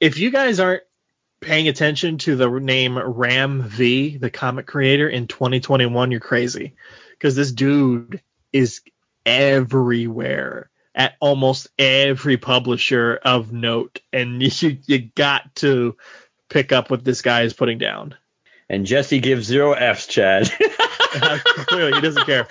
If you guys aren't paying attention to the name Ram V, the comic creator in 2021, you're crazy, because this dude is everywhere at almost every publisher of note, and you you got to pick up what this guy is putting down. And Jesse gives zero Fs, Chad. Clearly, he doesn't care.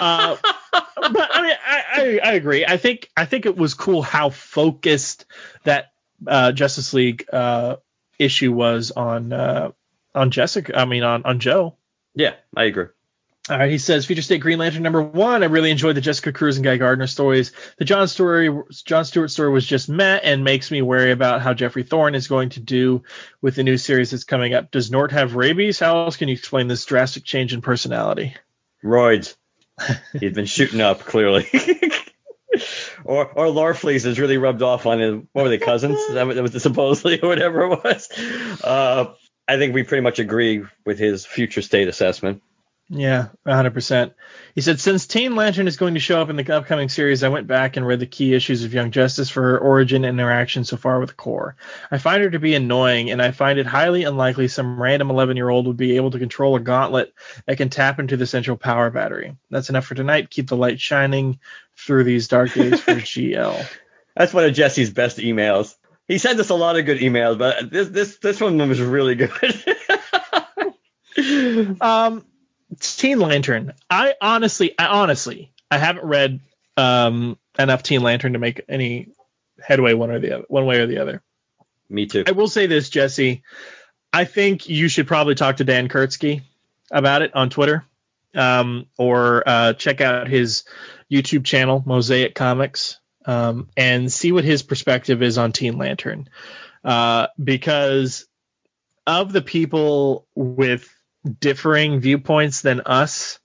Uh, but I mean, I, I, I agree. I think I think it was cool how focused that uh, Justice League uh, issue was on uh, on Jessica. I mean, on on Jo. Yeah, I agree. All right, he says Future State Green Lantern number one. I really enjoyed the Jessica Cruz and Guy Gardner stories. The John story, John Stewart story was just met and makes me worry about how Geoffrey Thorne is going to do with the new series that's coming up. Does Nort have rabies? How else can you explain this drastic change in personality? Roids. He's been shooting up clearly. or or Larfleeze has really rubbed off on his. What were they cousins? that was supposedly or whatever it was. Uh, I think we pretty much agree with his future state assessment. Yeah, 100%. He said, Since Teen Lantern is going to show up in the upcoming series, I went back and read the key issues of Young Justice for her origin and interaction so far with Core. I find her to be annoying, and I find it highly unlikely some random 11 year old would be able to control a gauntlet that can tap into the central power battery. That's enough for tonight. Keep the light shining through these dark days for GL. That's one of Jesse's best emails. He sends us a lot of good emails, but this this this one was really good. um Teen Lantern. I honestly, I honestly, I haven't read um, enough Teen Lantern to make any headway one or the other, one way or the other. Me too. I will say this, Jesse. I think you should probably talk to Dan Kurtzky about it on Twitter, um, or uh, check out his YouTube channel, Mosaic Comics, um, and see what his perspective is on Teen Lantern. Uh, because of the people with differing viewpoints than us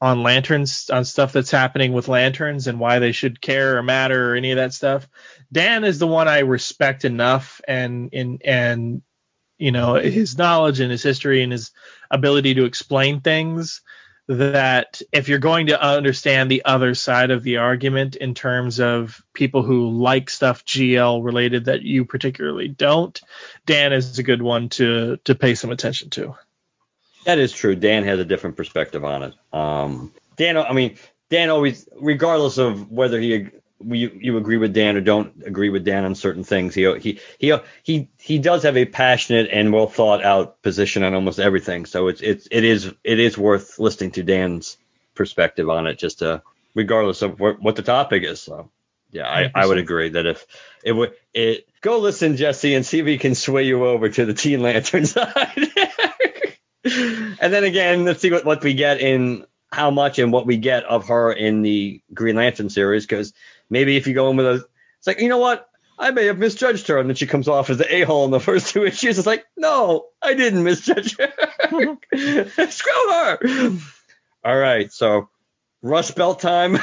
on lanterns on stuff that's happening with lanterns and why they should care or matter or any of that stuff. Dan is the one I respect enough and in and you know his knowledge and his history and his ability to explain things that if you're going to understand the other side of the argument in terms of people who like stuff GL related that you particularly don't, Dan is a good one to to pay some attention to. That is true. Dan has a different perspective on it. Um, Dan, I mean, Dan always, regardless of whether he you, you agree with Dan or don't agree with Dan on certain things, he he he he he does have a passionate and well thought out position on almost everything. So it's it's it is it is worth listening to Dan's perspective on it, just to regardless of what, what the topic is. So yeah, I, I would agree that if it would it go listen Jesse and see if he can sway you over to the Teen Lantern side. and then again, let's see what, what we get in how much and what we get of her in the Green Lantern series. Because maybe if you go in with a, it's like you know what, I may have misjudged her, and then she comes off as the a hole in the first two issues. It's like no, I didn't misjudge her. Screw her. All right, so Rust Belt time.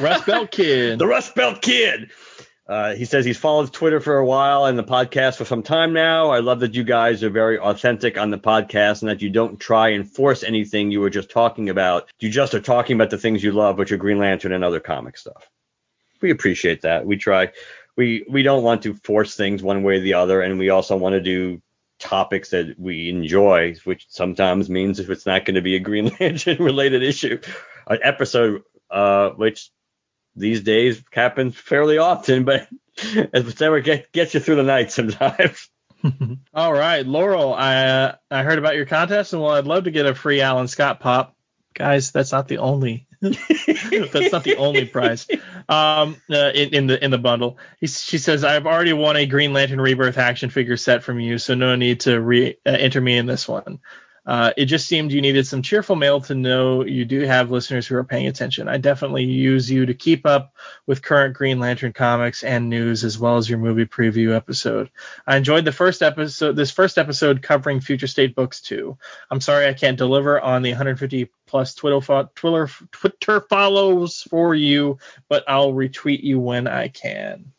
Rust Belt Kid. the Rust Belt Kid. Uh, he says he's followed Twitter for a while and the podcast for some time now. I love that you guys are very authentic on the podcast and that you don't try and force anything you were just talking about. You just are talking about the things you love, which are Green Lantern and other comic stuff. We appreciate that. We try. We we don't want to force things one way or the other, and we also want to do topics that we enjoy, which sometimes means if it's not going to be a Green Lantern related issue, an episode, uh, which these days happens fairly often, but it's whatever get, gets you through the night sometimes. All right, Laurel, I uh, I heard about your contest, and well, I'd love to get a free Alan Scott pop. Guys, that's not the only that's not the only prize um, uh, in, in, the in the bundle. He, she says, "I've already won a Green Lantern Rebirth action figure set from you, so no need to re- uh, enter me in this one." Uh, it just seemed you needed some cheerful mail to know you do have listeners who are paying attention. I definitely use you to keep up with current Green Lantern comics and news, as well as your movie preview episode. I enjoyed the first episode, this first episode covering Future State books too. I'm sorry I can't deliver on the 150 plus Twitter, Twitter, Twitter follows for you, but I'll retweet you when I can.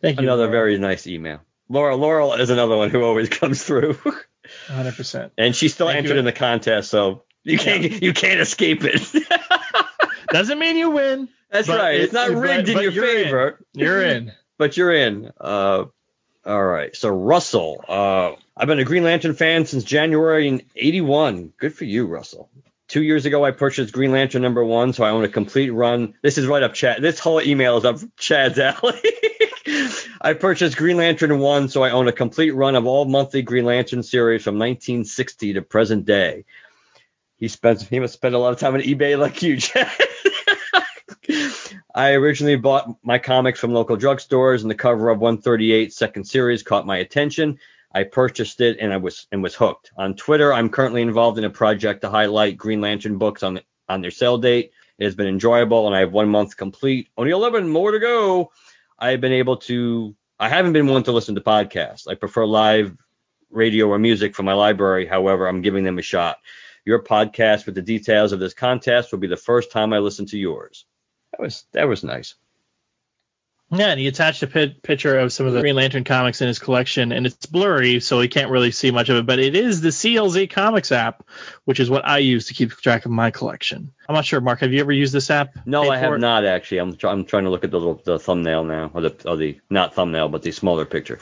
Thank you. Another very nice email. Laurel, Laurel is another one who always comes through. 100%. And she still Thank entered you. in the contest, so you can't yeah. you can't escape it. Doesn't mean you win. That's right. It's not rigged but, in your favor. In. You're in. but you're in. Uh, all right. So Russell, uh, I've been a Green Lantern fan since January in '81. Good for you, Russell. Two years ago, I purchased Green Lantern number one, so I own a complete run. This is right up Chad. This whole email is up Chad's alley. I purchased Green Lantern 1, so I own a complete run of all monthly Green Lantern series from 1960 to present day. He spends he must spend a lot of time on eBay like you, Chad. I originally bought my comics from local drugstores, and the cover of 138 second series caught my attention. I purchased it and I was and was hooked. On Twitter, I'm currently involved in a project to highlight Green Lantern books on on their sale date. It has been enjoyable, and I have one month complete. Only 11 more to go. I've been able to. I haven't been one to listen to podcasts. I prefer live radio or music from my library. However, I'm giving them a shot. Your podcast with the details of this contest will be the first time I listen to yours. That was that was nice. Yeah, and he attached a picture of some of the Green Lantern comics in his collection, and it's blurry, so he can't really see much of it. But it is the CLZ Comics app, which is what I use to keep track of my collection. I'm not sure, Mark. Have you ever used this app? No, I have it? not actually. I'm I'm trying to look at the little the thumbnail now, or the or the not thumbnail, but the smaller picture.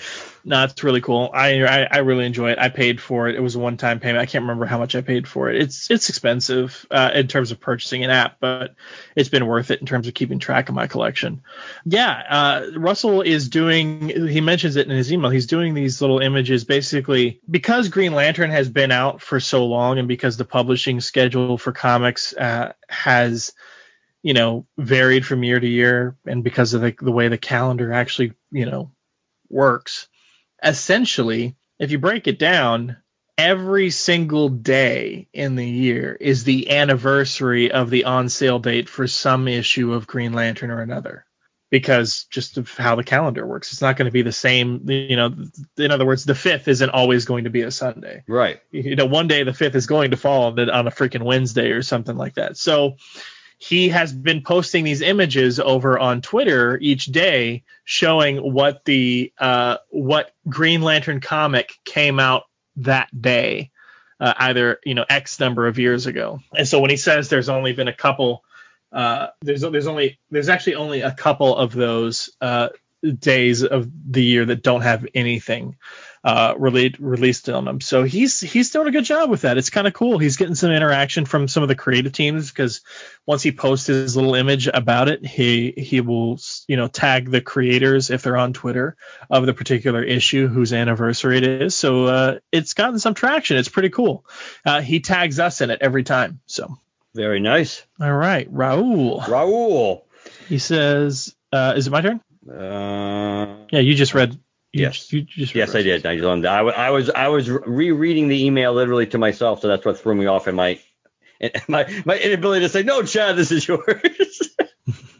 No, it's really cool. I, I, I really enjoy it. I paid for it. It was a one time payment. I can't remember how much I paid for it. It's it's expensive uh, in terms of purchasing an app, but it's been worth it in terms of keeping track of my collection. Yeah, uh, Russell is doing. He mentions it in his email. He's doing these little images basically because Green Lantern has been out for so long, and because the publishing schedule for comics uh, has you know varied from year to year, and because of the, the way the calendar actually you know works essentially, if you break it down, every single day in the year is the anniversary of the on sale date for some issue of Green Lantern or another. Because just of how the calendar works, it's not going to be the same. You know, in other words, the fifth isn't always going to be a Sunday. Right. You know, one day the fifth is going to fall on a freaking Wednesday or something like that. So, he has been posting these images over on Twitter each day showing what the uh, what Green Lantern comic came out that day, uh, either you know X number of years ago. And so when he says there's only been a couple, uh, there's there's only there's actually only a couple of those uh, days of the year that don't have anything. Uh, released released on them. So he's he's doing a good job with that. It's kind of cool. He's getting some interaction from some of the creative teams because once he posts his little image about it, he he will you know tag the creators if they're on Twitter of the particular issue whose anniversary it is. So uh, it's gotten some traction. It's pretty cool. Uh, he tags us in it every time. So very nice. All right, Raul. Raul. He says, uh, "Is it my turn?" Uh, yeah, you just read. You, yes. You just yes, I did. I, just, I, I was I was rereading the email literally to myself, so that's what threw me off in my in my my inability to say no, Chad, this is yours.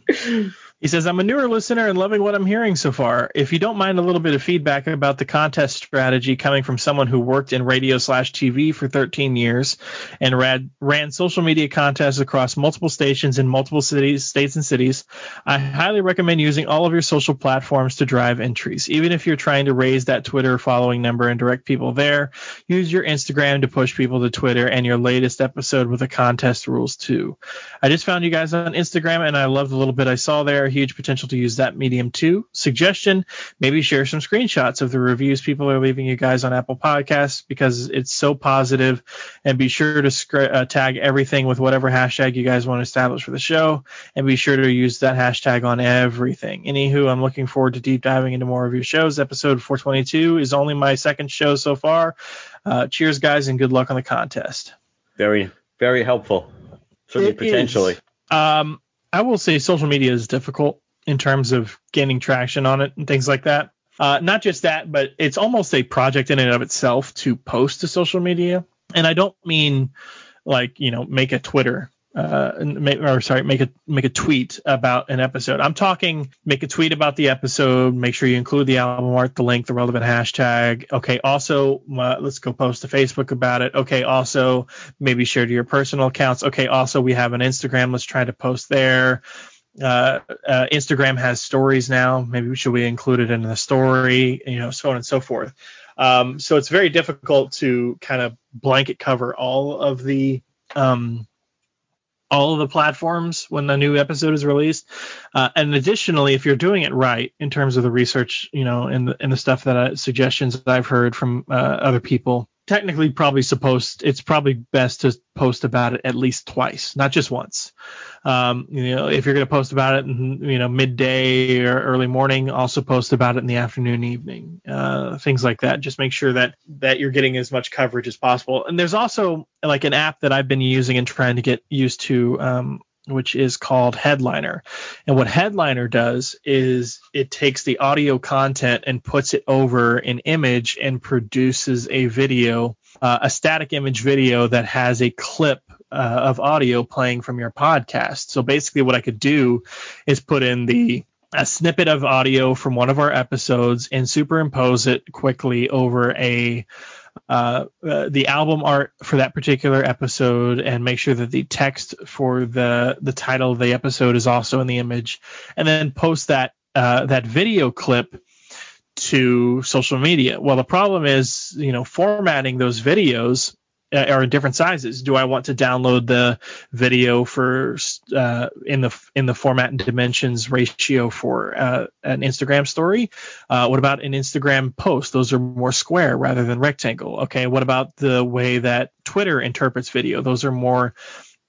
He says, I'm a newer listener and loving what I'm hearing so far. If you don't mind a little bit of feedback about the contest strategy coming from someone who worked in radio slash TV for 13 years and ran, ran social media contests across multiple stations in multiple cities, states and cities, I highly recommend using all of your social platforms to drive entries. Even if you're trying to raise that Twitter following number and direct people there, use your Instagram to push people to Twitter and your latest episode with the contest rules too. I just found you guys on Instagram and I love the little bit I saw there huge potential to use that medium too. Suggestion: maybe share some screenshots of the reviews people are leaving you guys on Apple Podcasts because it's so positive, and be sure to sc- uh, tag everything with whatever hashtag you guys want to establish for the show, and be sure to use that hashtag on everything. Anywho, I'm looking forward to deep diving into more of your shows. Episode 422 is only my second show so far. Uh, cheers, guys, and good luck on the contest. Very, very helpful. Certainly, it potentially. Um, I will say social media is difficult in terms of gaining traction on it and things like that. Uh, not just that, but it's almost a project in and of itself to post to social media. And I don't mean like you know make a Twitter uh, make, or sorry, make a make a tweet about an episode. I'm talking make a tweet about the episode. Make sure you include the album art, the link, the relevant hashtag. Okay. Also, uh, let's go post to Facebook about it. Okay. Also, maybe share to your personal accounts. Okay. Also, we have an Instagram. Let's try to post there. Uh, uh, Instagram has stories now. Maybe should we include it in the story? You know, so on and so forth. Um, so it's very difficult to kind of blanket cover all of the um, all of the platforms when the new episode is released. Uh, and additionally, if you're doing it right in terms of the research, you know, and the, and the stuff that I, suggestions that I've heard from uh, other people, technically probably supposed it's probably best to post about it at least twice not just once. Um, you know if you're going to post about it in you know midday or early morning also post about it in the afternoon evening uh, things like that. Just make sure that that you're getting as much coverage as possible. And there's also like an app that i've been using and trying to get used to um, which is called Headliner. And what Headliner does is it takes the audio content and puts it over an image and produces a video, uh, a static image video that has a clip uh, of audio playing from your podcast. So basically, what I could do is put in the a snippet of audio from one of our episodes and superimpose it quickly over a uh, uh, the album art for that particular episode and make sure that the text for the the title of the episode is also in the image, and then post that uh, that video clip to social media. Well, the problem is, you know, formatting those videos are in different sizes. Do I want to download the video for uh, in the in the format and dimensions ratio for uh, an Instagram story? Uh, what about an Instagram post? Those are more square rather than rectangle. Okay. What about the way that Twitter interprets video? Those are more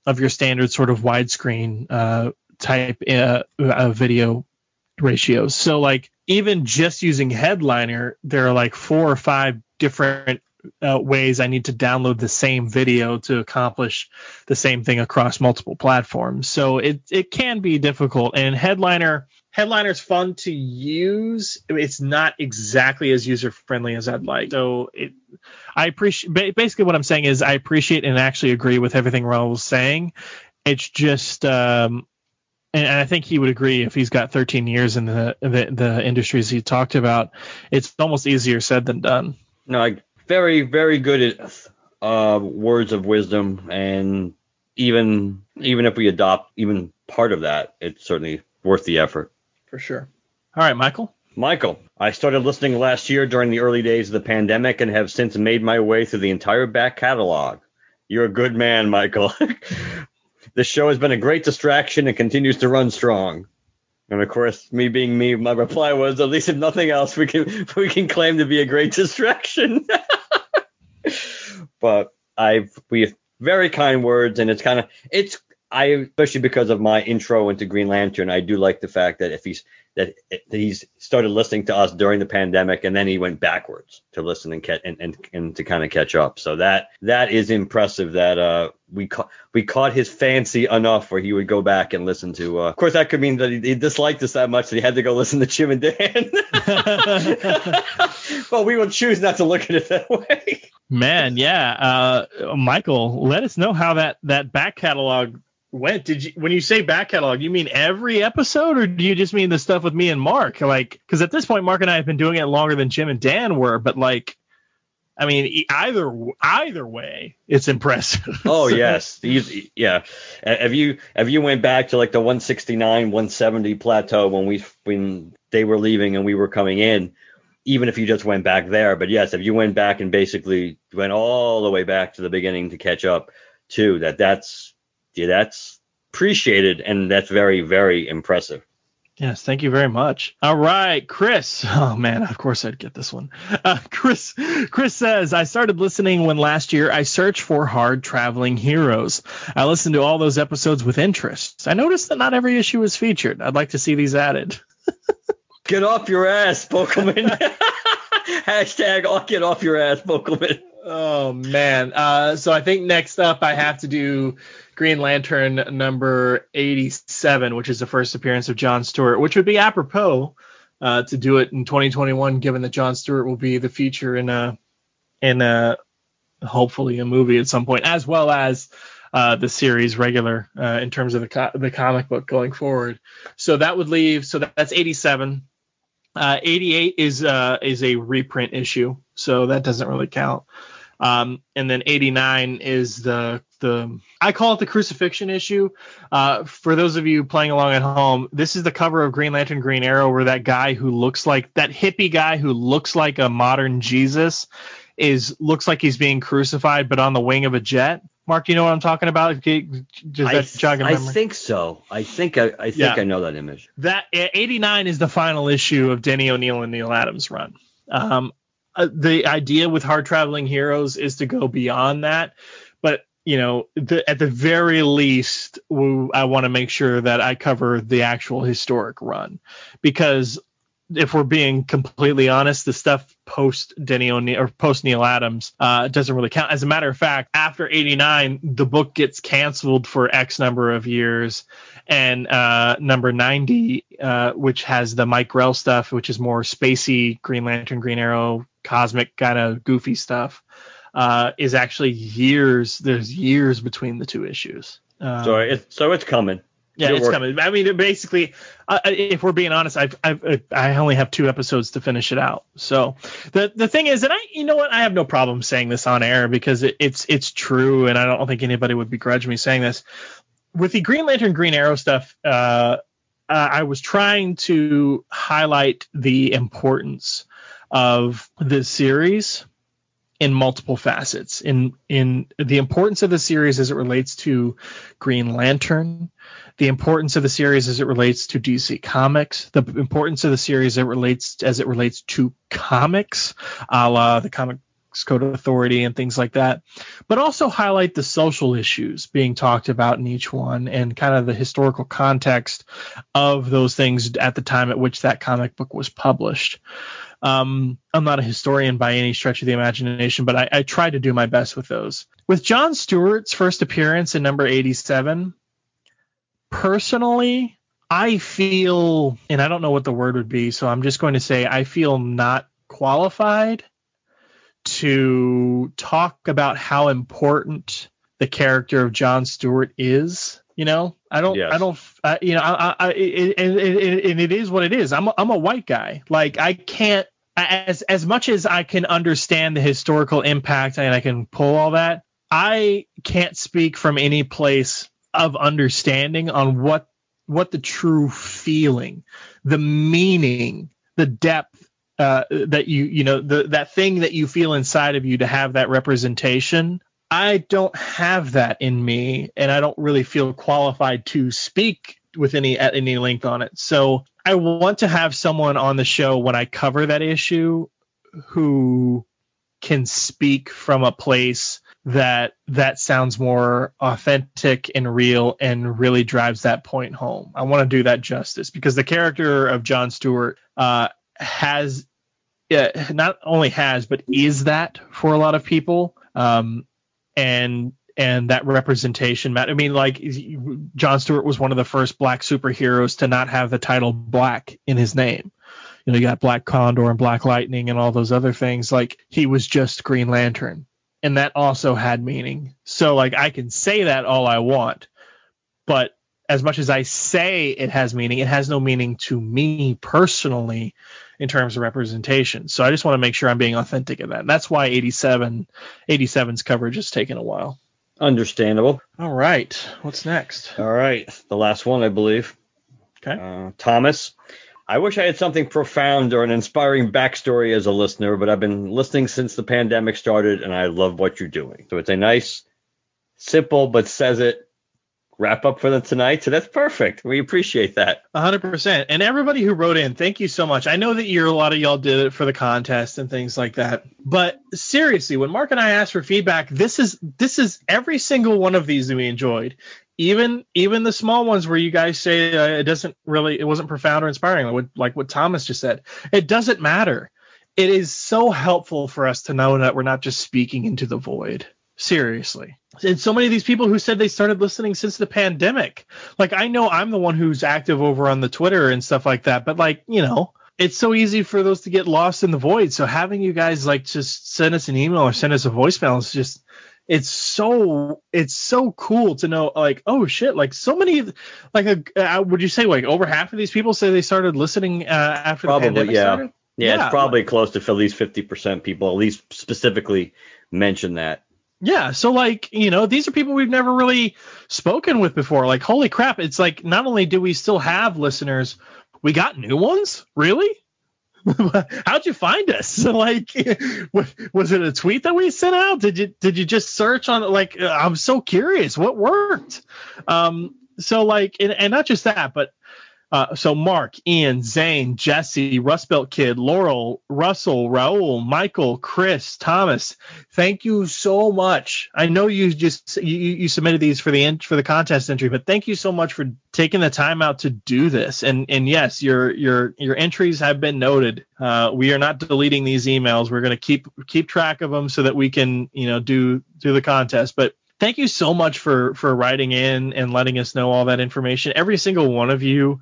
of your standard sort of widescreen uh, type uh, video ratios. So like even just using Headliner, there are like four or five different uh, ways I need to download the same video to accomplish the same thing across multiple platforms. So it it can be difficult. And Headliner Headliner is fun to use. It's not exactly as user friendly as I'd like. So it, I appreciate basically what I'm saying is I appreciate and actually agree with everything Raul was saying. It's just um, and, I think he would agree if he's got 13 years in the, the the industries he talked about. It's almost easier said than done. No, I very, very good at uh, words of wisdom, and even even if we adopt even part of that, it's certainly worth the effort. For sure. All right, Michael. Michael, I started listening last year during the early days of the pandemic and have since made my way through the entire back catalog. You're a good man, Michael. this show has been a great distraction and continues to run strong. And of course, me being me, my reply was, at least if nothing else, we can we can claim to be a great distraction. but I we have very kind words, and it's kind of it's I especially because of my intro into Green Lantern, I do like the fact that if he's that, he's started listening to us during the pandemic, and then he went backwards to listen and catch and, and, and to kind of catch up. So that that is impressive. That uh we caught we caught his fancy enough where he would go back and listen to. Uh, of course, that could mean that he, he disliked us that much that he had to go listen to jim and Dan. well we will choose not to look at it that way. Man, yeah. Uh, Michael, let us know how that that back catalog went. Did you when you say back catalog, you mean every episode, or do you just mean the stuff with me and Mark? Like, because at this point, Mark and I have been doing it longer than Jim and Dan were, but like. I mean, either either way, it's impressive. Oh yes, Easy. yeah. have you have you went back to like the 169, 170 plateau when we when they were leaving and we were coming in, even if you just went back there. But yes, if you went back and basically went all the way back to the beginning to catch up too, that that's yeah, that's appreciated and that's very very impressive. Yes, thank you very much. All right, Chris. Oh man, of course I'd get this one. Uh, Chris. Chris says I started listening when last year I searched for hard traveling heroes. I listened to all those episodes with interest. I noticed that not every issue was featured. I'd like to see these added. Get off your ass, Bokelman. Hashtag I'll get off your ass, Bokelman. Oh man. Uh, so I think next up I have to do Green Lantern number 87, which is the first appearance of John Stewart, which would be apropos uh, to do it in 2021, given that John Stewart will be the feature in a in a hopefully a movie at some point, as well as uh, the series regular uh, in terms of the co- the comic book going forward. So that would leave. So that's 87. Uh, 88 is uh, is a reprint issue, so that doesn't really count. Um, and then 89 is the the I call it the crucifixion issue. Uh, for those of you playing along at home, this is the cover of Green Lantern Green Arrow, where that guy who looks like that hippie guy who looks like a modern Jesus is looks like he's being crucified, but on the wing of a jet. Mark, you know what I'm talking about? Does that jog I think so. I think I, I think yeah. I know that image. That 89 is the final issue of Denny O'Neil and Neal Adams run. Um, uh, the idea with hard traveling heroes is to go beyond that, but you know, the, at the very least, I want to make sure that I cover the actual historic run because if we're being completely honest, the stuff post Denny O'Neil or post Neal Adams uh, doesn't really count. As a matter of fact, after 89, the book gets canceled for X number of years. And uh, number 90, uh, which has the Mike Grell stuff, which is more spacey Green Lantern, Green Arrow, cosmic kind of goofy stuff, uh, is actually years. There's years between the two issues. Um, so it's so it's coming. Yeah, it's coming. I mean, basically, uh, if we're being honest, I've, I've I only have two episodes to finish it out. So the the thing is, and I, you know what, I have no problem saying this on air because it, it's it's true, and I don't think anybody would begrudge me saying this. With the Green Lantern, Green Arrow stuff, uh, uh, I was trying to highlight the importance of the series in multiple facets. In in the importance of the series as it relates to Green Lantern, the importance of the series as it relates to DC Comics, the importance of the series as it relates as it relates to comics, a la the Comics Code Authority and things like that, but also highlight the social issues being talked about in each one and kind of the historical context of those things at the time at which that comic book was published. Um, I'm not a historian by any stretch of the imagination, but I, I try to do my best with those. With John Stewart's first appearance in number 87, personally, I feel, and I don't know what the word would be, so I'm just going to say I feel not qualified to talk about how important the character of John Stewart is. You know, I don't, yes. I don't, you know, I, I, it, and, and it is what it is. I'm, a, I'm a white guy. Like I can't, as as much as I can understand the historical impact and I can pull all that, I can't speak from any place of understanding on what what the true feeling, the meaning, the depth uh, that you you know the that thing that you feel inside of you to have that representation. I don't have that in me, and I don't really feel qualified to speak with any at any length on it. So I want to have someone on the show when I cover that issue who can speak from a place that that sounds more authentic and real and really drives that point home. I want to do that justice because the character of John Stewart uh, has not only has but is that for a lot of people. Um, and and that representation matter. I mean, like John Stewart was one of the first black superheroes to not have the title black in his name. You know, you got Black Condor and Black Lightning and all those other things. Like he was just Green Lantern, and that also had meaning. So like I can say that all I want, but as much as I say it has meaning, it has no meaning to me personally in terms of representation. So I just want to make sure I'm being authentic in that. And that's why 87 87's coverage has taken a while. Understandable. All right. What's next? All right. The last one, I believe. Okay. Uh, Thomas. I wish I had something profound or an inspiring backstory as a listener, but I've been listening since the pandemic started and I love what you're doing. So it's a nice, simple, but says it wrap up for the tonight. So that's perfect. We appreciate that. 100%. And everybody who wrote in, thank you so much. I know that you're a lot of y'all did it for the contest and things like that. But seriously, when Mark and I asked for feedback, this is this is every single one of these that we enjoyed. Even even the small ones where you guys say uh, it doesn't really it wasn't profound or inspiring like what, like what Thomas just said. It doesn't matter. It is so helpful for us to know that we're not just speaking into the void. Seriously. And so many of these people who said they started listening since the pandemic. Like I know I'm the one who's active over on the Twitter and stuff like that, but like, you know, it's so easy for those to get lost in the void. So having you guys like just send us an email or send us a voicemail is just it's so it's so cool to know like oh shit like so many like a, uh, would you say like over half of these people say they started listening uh, after probably, the pandemic yeah. started? Yeah, yeah, it's probably like, close to at least 50% people at least specifically mention that. Yeah, so like, you know, these are people we've never really spoken with before. Like, holy crap, it's like not only do we still have listeners, we got new ones? Really? How'd you find us? like, was it a tweet that we sent out? Did you did you just search on like? I'm so curious. What worked? Um, so like, and, and not just that, but uh, so Mark, Ian, Zane, Jesse, Rust Belt Kid, Laurel, Russell, Raul, Michael, Chris, Thomas, thank you so much. I know you just you, you submitted these for the in, for the contest entry, but thank you so much for taking the time out to do this. And and yes, your your your entries have been noted. Uh, we are not deleting these emails. We're going to keep keep track of them so that we can you know do do the contest. But thank you so much for for writing in and letting us know all that information. Every single one of you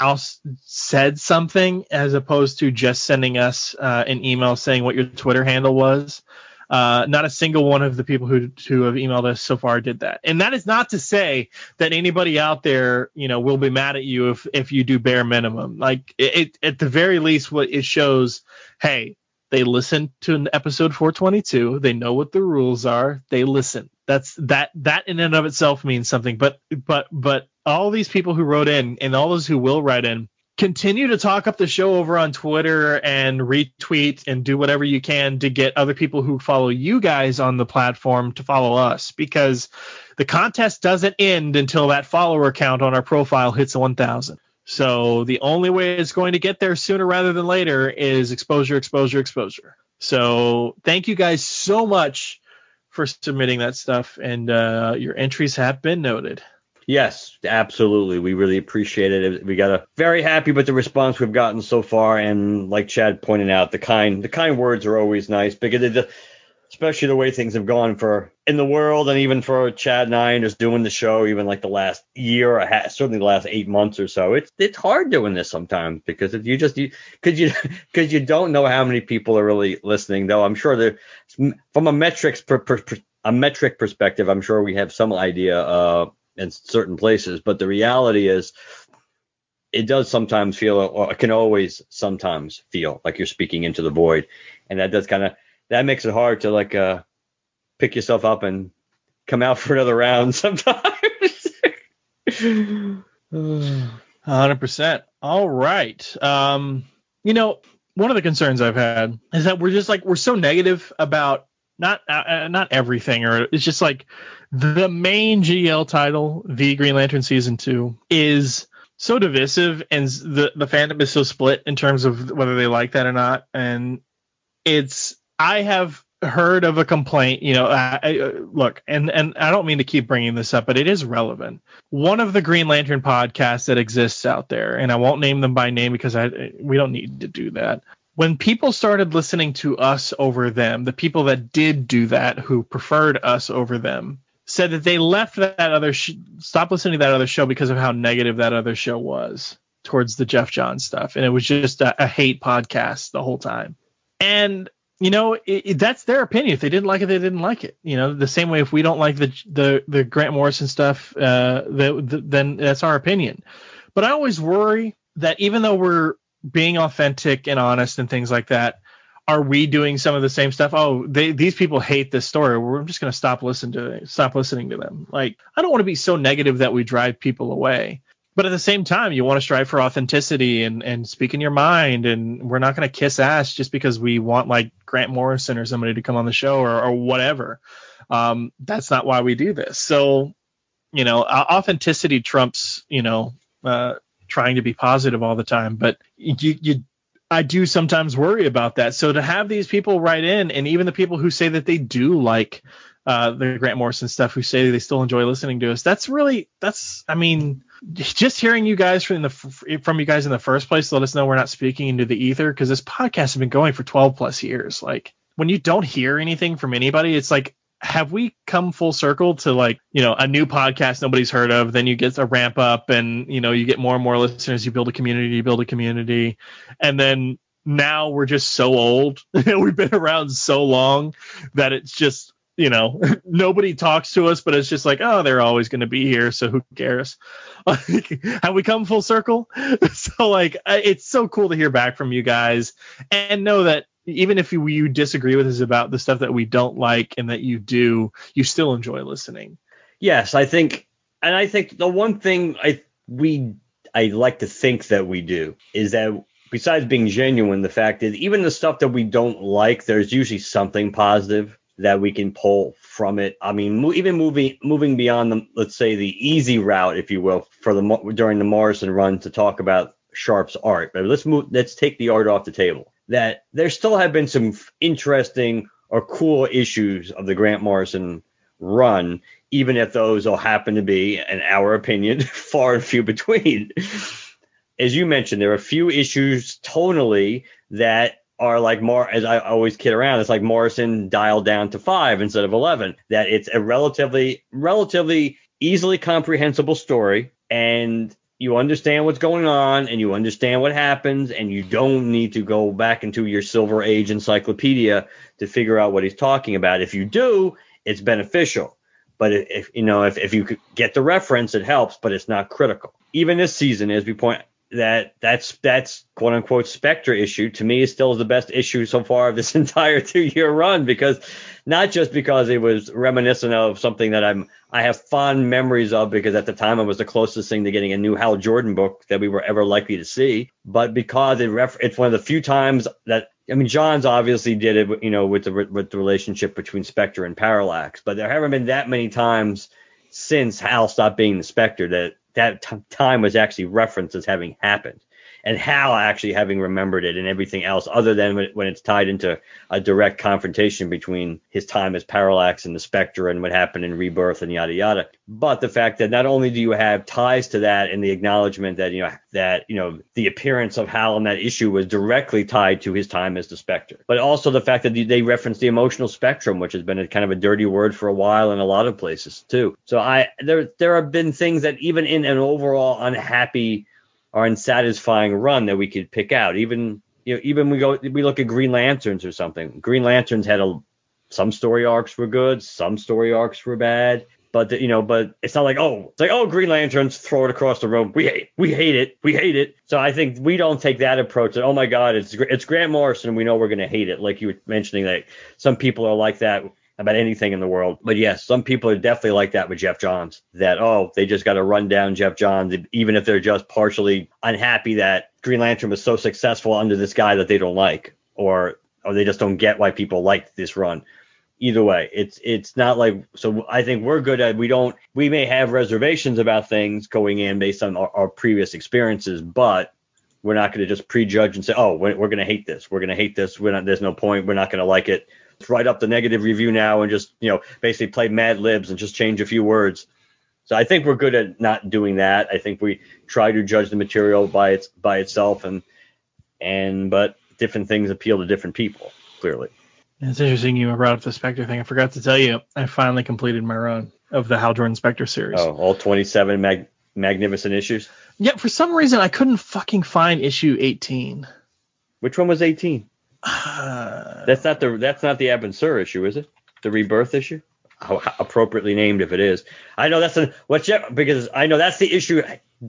else said something as opposed to just sending us uh, an email saying what your Twitter handle was. Uh, not a single one of the people who who have emailed us so far did that. And that is not to say that anybody out there, you know, will be mad at you if if you do bare minimum. Like it, it at the very least, what it shows, hey, they listened to an episode 422. They know what the rules are. They listen. That's that that in and of itself means something. But but but all these people who wrote in and all those who will write in continue to talk up the show over on Twitter and retweet and do whatever you can to get other people who follow you guys on the platform to follow us because the contest doesn't end until that follower count on our profile hits 1000. So the only way it's going to get there sooner rather than later is exposure, exposure, exposure. So thank you guys so much for submitting that stuff, and uh, your entries have been noted. Yes, absolutely. We really appreciate it. We got a very happy with the response we've gotten so far, and like Chad pointed out, the kind the kind words are always nice because it, especially the way things have gone for in the world and even for Chad and I just doing the show, even like the last year or certainly the last eight months or so. It's it's hard doing this sometimes because if you just you because you because you don't know how many people are really listening. Though I'm sure there from a metrics per, per, per, a metric perspective, I'm sure we have some idea uh in certain places, but the reality is it does sometimes feel or it can always sometimes feel like you're speaking into the void and that does kind of that makes it hard to like uh pick yourself up and come out for another round sometimes. 100%. All right. Um, you know, one of the concerns I've had is that we're just like we're so negative about not uh, uh not everything, or it's just like the main GL title, the Green Lantern season two, is so divisive and the the fandom is so split in terms of whether they like that or not, and it's I have heard of a complaint, you know, I, I, uh, look, and and I don't mean to keep bringing this up, but it is relevant. One of the Green Lantern podcasts that exists out there, and I won't name them by name because I we don't need to do that. When people started listening to us over them, the people that did do that, who preferred us over them, said that they left that other sh- stopped listening to that other show because of how negative that other show was towards the Geoff Johns stuff, and it was just a, a hate podcast the whole time. And you know, it, it, that's their opinion. If they didn't like it, they didn't like it. You know, the same way if we don't like the the, the Grant Morrison stuff, uh, the, the, then that's our opinion. But I always worry that even though we're being authentic and honest and things like that, are we doing some of the same stuff? Oh, they, these people hate this story. We're just going to stop listening to stop listening to them. Like, I don't want to be so negative that we drive people away but at the same time, you want to strive for authenticity and, and speak in your mind. And we're not going to kiss ass just because we want like Grant Morrison or somebody to come on the show or, or whatever. Um, that's not why we do this. So, you know, authenticity trumps, you know, uh, trying to be positive all the time. But you, you, I do sometimes worry about that. So to have these people write in, and even the people who say that they do like uh, the Grant Morrison stuff, who say they still enjoy listening to us, that's really that's. I mean, just hearing you guys from the from you guys in the first place let us know we're not speaking into the ether because this podcast has been going for 12 plus years. Like when you don't hear anything from anybody it's like have we come full circle to like you know a new podcast nobody's heard of then you get a ramp up and you know you get more and more listeners you build a community you build a community. And then now we're just so old. We've been around so long that it's just you know, nobody talks to us, but it's just like, oh, they're always going to be here, so who cares? have we come full circle? so like, it's so cool to hear back from you guys and know that even if you, you disagree with us about the stuff that we don't like and that you do, you still enjoy listening. Yes, I think, and I think the one thing I we I like to think that we do is that besides being genuine, the fact is even the stuff that we don't like, there's usually something positive that we can pull from it. I mean, even moving moving beyond the let's say the easy route, if you will, for the during the Morrison run to talk about Sharp's art. But let's move. Let's take the art off the table. That there still have been some interesting or cool issues of the Grant Morrison run, even if those all happen to be, in our opinion, far and few between. As you mentioned, there are a few issues tonally that are like more as I always kid around, it's like Morrison dialed down to five instead of eleven. That it's a relatively relatively easily comprehensible story and you understand what's going on and you understand what happens and you don't need to go back into your silver age encyclopedia to figure out what he's talking about. If you do, it's beneficial. But if you know if, if you get the reference, it helps, but it's not critical. Even this season, as we point that that's that's quote unquote Spectre issue to me is still the best issue so far of this entire two year run because not just because it was reminiscent of something that I'm I have fond memories of because at the time it was the closest thing to getting a new Hal Jordan book that we were ever likely to see, but because it ref- it's one of the few times that I mean Johns obviously did it you know with the with the relationship between Spectre and Parallax, but there haven't been that many times since Hal stopped being the Spectre that that t- time was actually referenced as having happened and Hal actually having remembered it and everything else other than when it's tied into a direct confrontation between his time as Parallax and the Spectre and what happened in Rebirth and yada yada. But the fact that not only do you have ties to that and the acknowledgement that you know that you know the appearance of Hal in that issue was directly tied to his time as the Spectre, but also the fact that they reference the emotional spectrum, which has been a kind of a dirty word for a while in a lot of places too. So I there there have been things that even in an overall unhappy or unsatisfying run that we could pick out. Even you know, even we go we look at Green Lanterns or something. Green Lanterns had a some story arcs were good, some story arcs were bad. But the, you know, but it's not like oh, it's like oh, Green Lanterns throw it across the room. We hate, we hate it, we hate it. So I think we don't take that approach. That oh my God, it's it's Grant Morrison, we know we're gonna hate it. Like you were mentioning that some people are like that about anything in the world. But yes, some people are definitely like that with Geoff Johns. That oh, they just got to run down Geoff Johns, even if they're just partially unhappy that Green Lantern was so successful under this guy that they don't like, or or they just don't get why people liked this run. either way. It's it's not like so. I think we're good at we don't we may have reservations about things going in based on our, our previous experiences, but we're not going to just prejudge and say, oh, we're, we're going to hate this. We're going to hate this. We're not. There's no point. We're not going to like it. Write up the negative review now and just you know basically play Mad Libs and just change a few words. So I think we're good at not doing that. I think we try to judge the material by its by itself and and but different things appeal to different people clearly. It's interesting you brought up the Spectre thing. I forgot to tell you, I finally completed my run of the Hal Jordan Spectre series. Oh, all 27 mag- magnificent issues. Yeah, for some reason I couldn't fucking find issue 18. Which one was 18? Uh, That's not the that's not the Abin Sur issue, is it? The rebirth issue? How, appropriately named if it is. I know that's the what's because I know that's the issue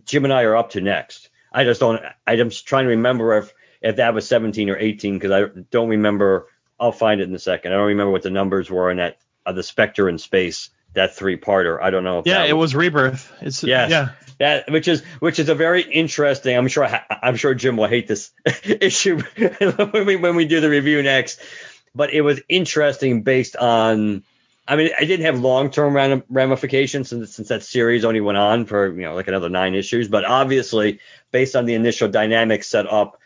Jim and I are up to next. I just don't. I'm just trying to remember if if that was 17 or 18 because I don't remember. I'll find it in a second. I don't remember what the numbers were in that uh, the Spectre in space that three parter. I don't know. If yeah, that it was rebirth. It's Yes. yeah. That which is which is a very interesting. I'm sure I'm sure Jim will hate this issue when we when we do the review next. But it was interesting based on. I mean, I didn't have long-term ramifications since, since that series only went on for you know like another nine issues. But obviously, based on the initial dynamics set up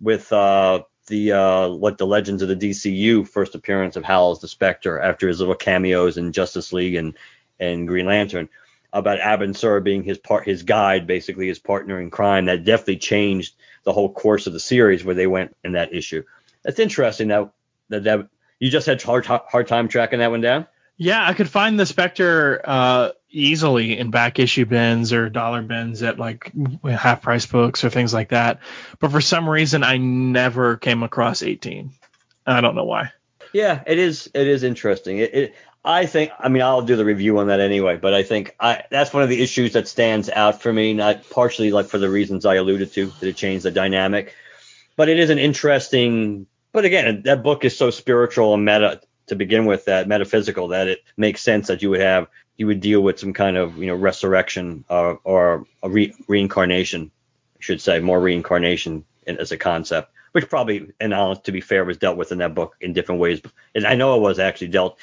with uh, the uh, what the Legends of the DCU first appearance of Hal as the Spectre after his little cameos in Justice League and and Green Lantern about Abin Sur being his part his guide basically his partner in crime that definitely changed the whole course of the series where they went in that issue. That's interesting that that, that you just had hard hard time tracking that one down. Yeah, I could find the Spectre uh, easily in back issue bins or dollar bins at like half price books or things like that. But for some reason, I never came across 18. I don't know why. Yeah, it is. It is interesting. It, it, I think. I mean, I'll do the review on that anyway. But I think I that's one of the issues that stands out for me. Not partially like for the reasons I alluded to that it changed the dynamic, but it is an interesting. But again, that book is so spiritual and meta to begin with, that metaphysical, that it makes sense that you would have you would deal with some kind of you know resurrection or, or a re- reincarnation, I should say, more reincarnation as a concept which probably, and to be fair, was dealt with in that book in different ways. And I know it was actually dealt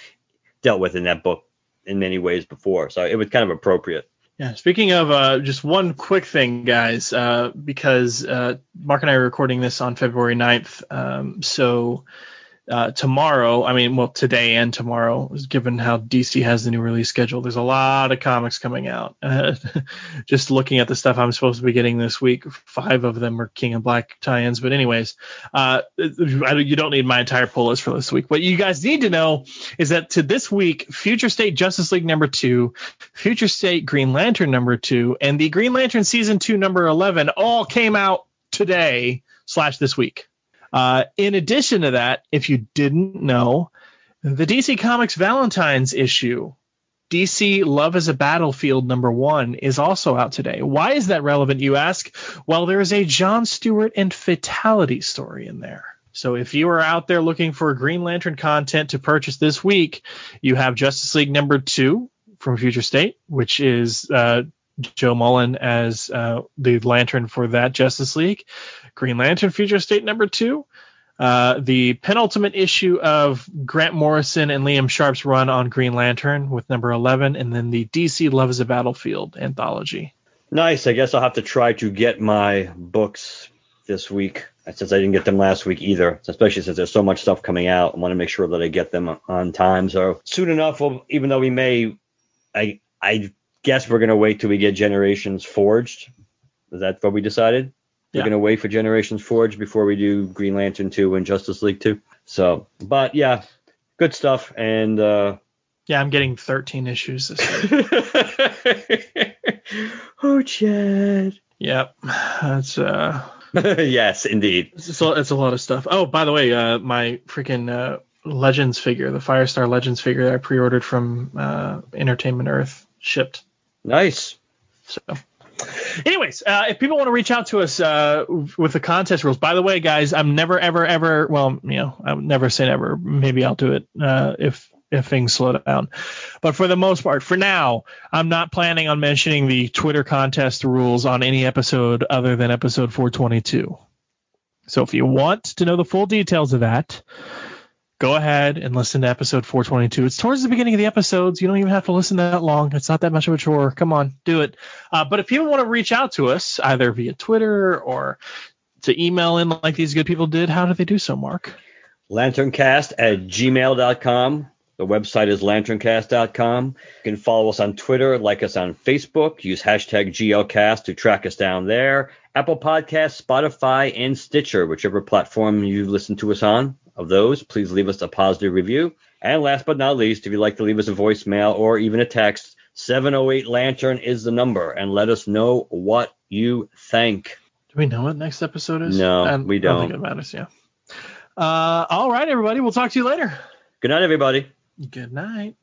dealt with in that book in many ways before, so it was kind of appropriate. Yeah. Speaking of uh, just one quick thing, guys, uh, because uh, Mark and I are recording this on February 9th, um, so uh, tomorrow, I mean, well, today and tomorrow, given how DC has the new release schedule, there's a lot of comics coming out. Uh, just looking at the stuff I'm supposed to be getting this week, five of them are King in Black tie-ins. But anyways, uh, you don't need my entire pull list for this week. What you guys need to know is that to this week, Future State Justice League number two, Future State Green Lantern number two, and the Green Lantern season two number 11 all came out today slash this week. Uh, in addition to that, if you didn't know, the DC Comics Valentine's issue, DC Love is a Battlefield number one, is also out today. Why is that relevant, you ask? Well, there is a John Stewart and Fatality story in there. So if you are out there looking for Green Lantern content to purchase this week, you have Justice League number two from Future State, which is uh, Jo Mullein as uh, the Lantern for that Justice League. Green Lantern Future State number two. Uh, the penultimate issue of Grant Morrison and Liam Sharp's run on Green Lantern with number 11, and then the DC Love is a Battlefield anthology. Nice. I guess I'll have to try to get my books this week since I didn't get them last week either, especially since there's so much stuff coming out. I want to make sure that I get them on time. So soon enough, we'll, even though we may, I I guess we're going to wait till we get Generations Forged. Is that what we decided? We're Yeah. going to wait for Generations Forged before we do Green Lantern 2 and Justice League 2. So, but yeah, good stuff. And, uh, Yeah, I'm getting 13 issues this week. oh, Chad. yep, that's uh, yes, indeed. it's a, it's a lot of stuff. Oh, by the way, uh, my freaking uh, Legends figure, the Firestar Legends figure that I pre-ordered from uh, Entertainment Earth, shipped. Nice. So, anyways, uh, if people want to reach out to us uh, with the contest rules, by the way, guys, I'm never, ever, ever. Well, you know, I would never say never. Maybe I'll do it uh, if if things slow down. But for the most part, for now, I'm not planning on mentioning the Twitter contest rules on any episode other than episode 422. So if you want to know the full details of that, go ahead and listen to episode 422. It's towards the beginning of the episodes. You don't even have to listen that long. It's not that much of a chore. Come on, do it. Uh, but if people want to reach out to us, either via Twitter or to email in like these good people did, how do they do so, Mark? Lanterncast at gmail.com. The website is lanterncast.com. You can follow us on Twitter, like us on Facebook, use hashtag GLCast to track us down there. Apple Podcasts, Spotify, and Stitcher, whichever platform you listen to us on. Of those, please leave us a positive review. And last but not least, if you'd like to leave us a voicemail or even a text, 708 Lantern is the number, and let us know what you think. Do we know what next episode is? No, I- we I don't don't. think it matters. Yeah. Uh, all right, everybody. We'll talk to you later. Good night, everybody. Good night.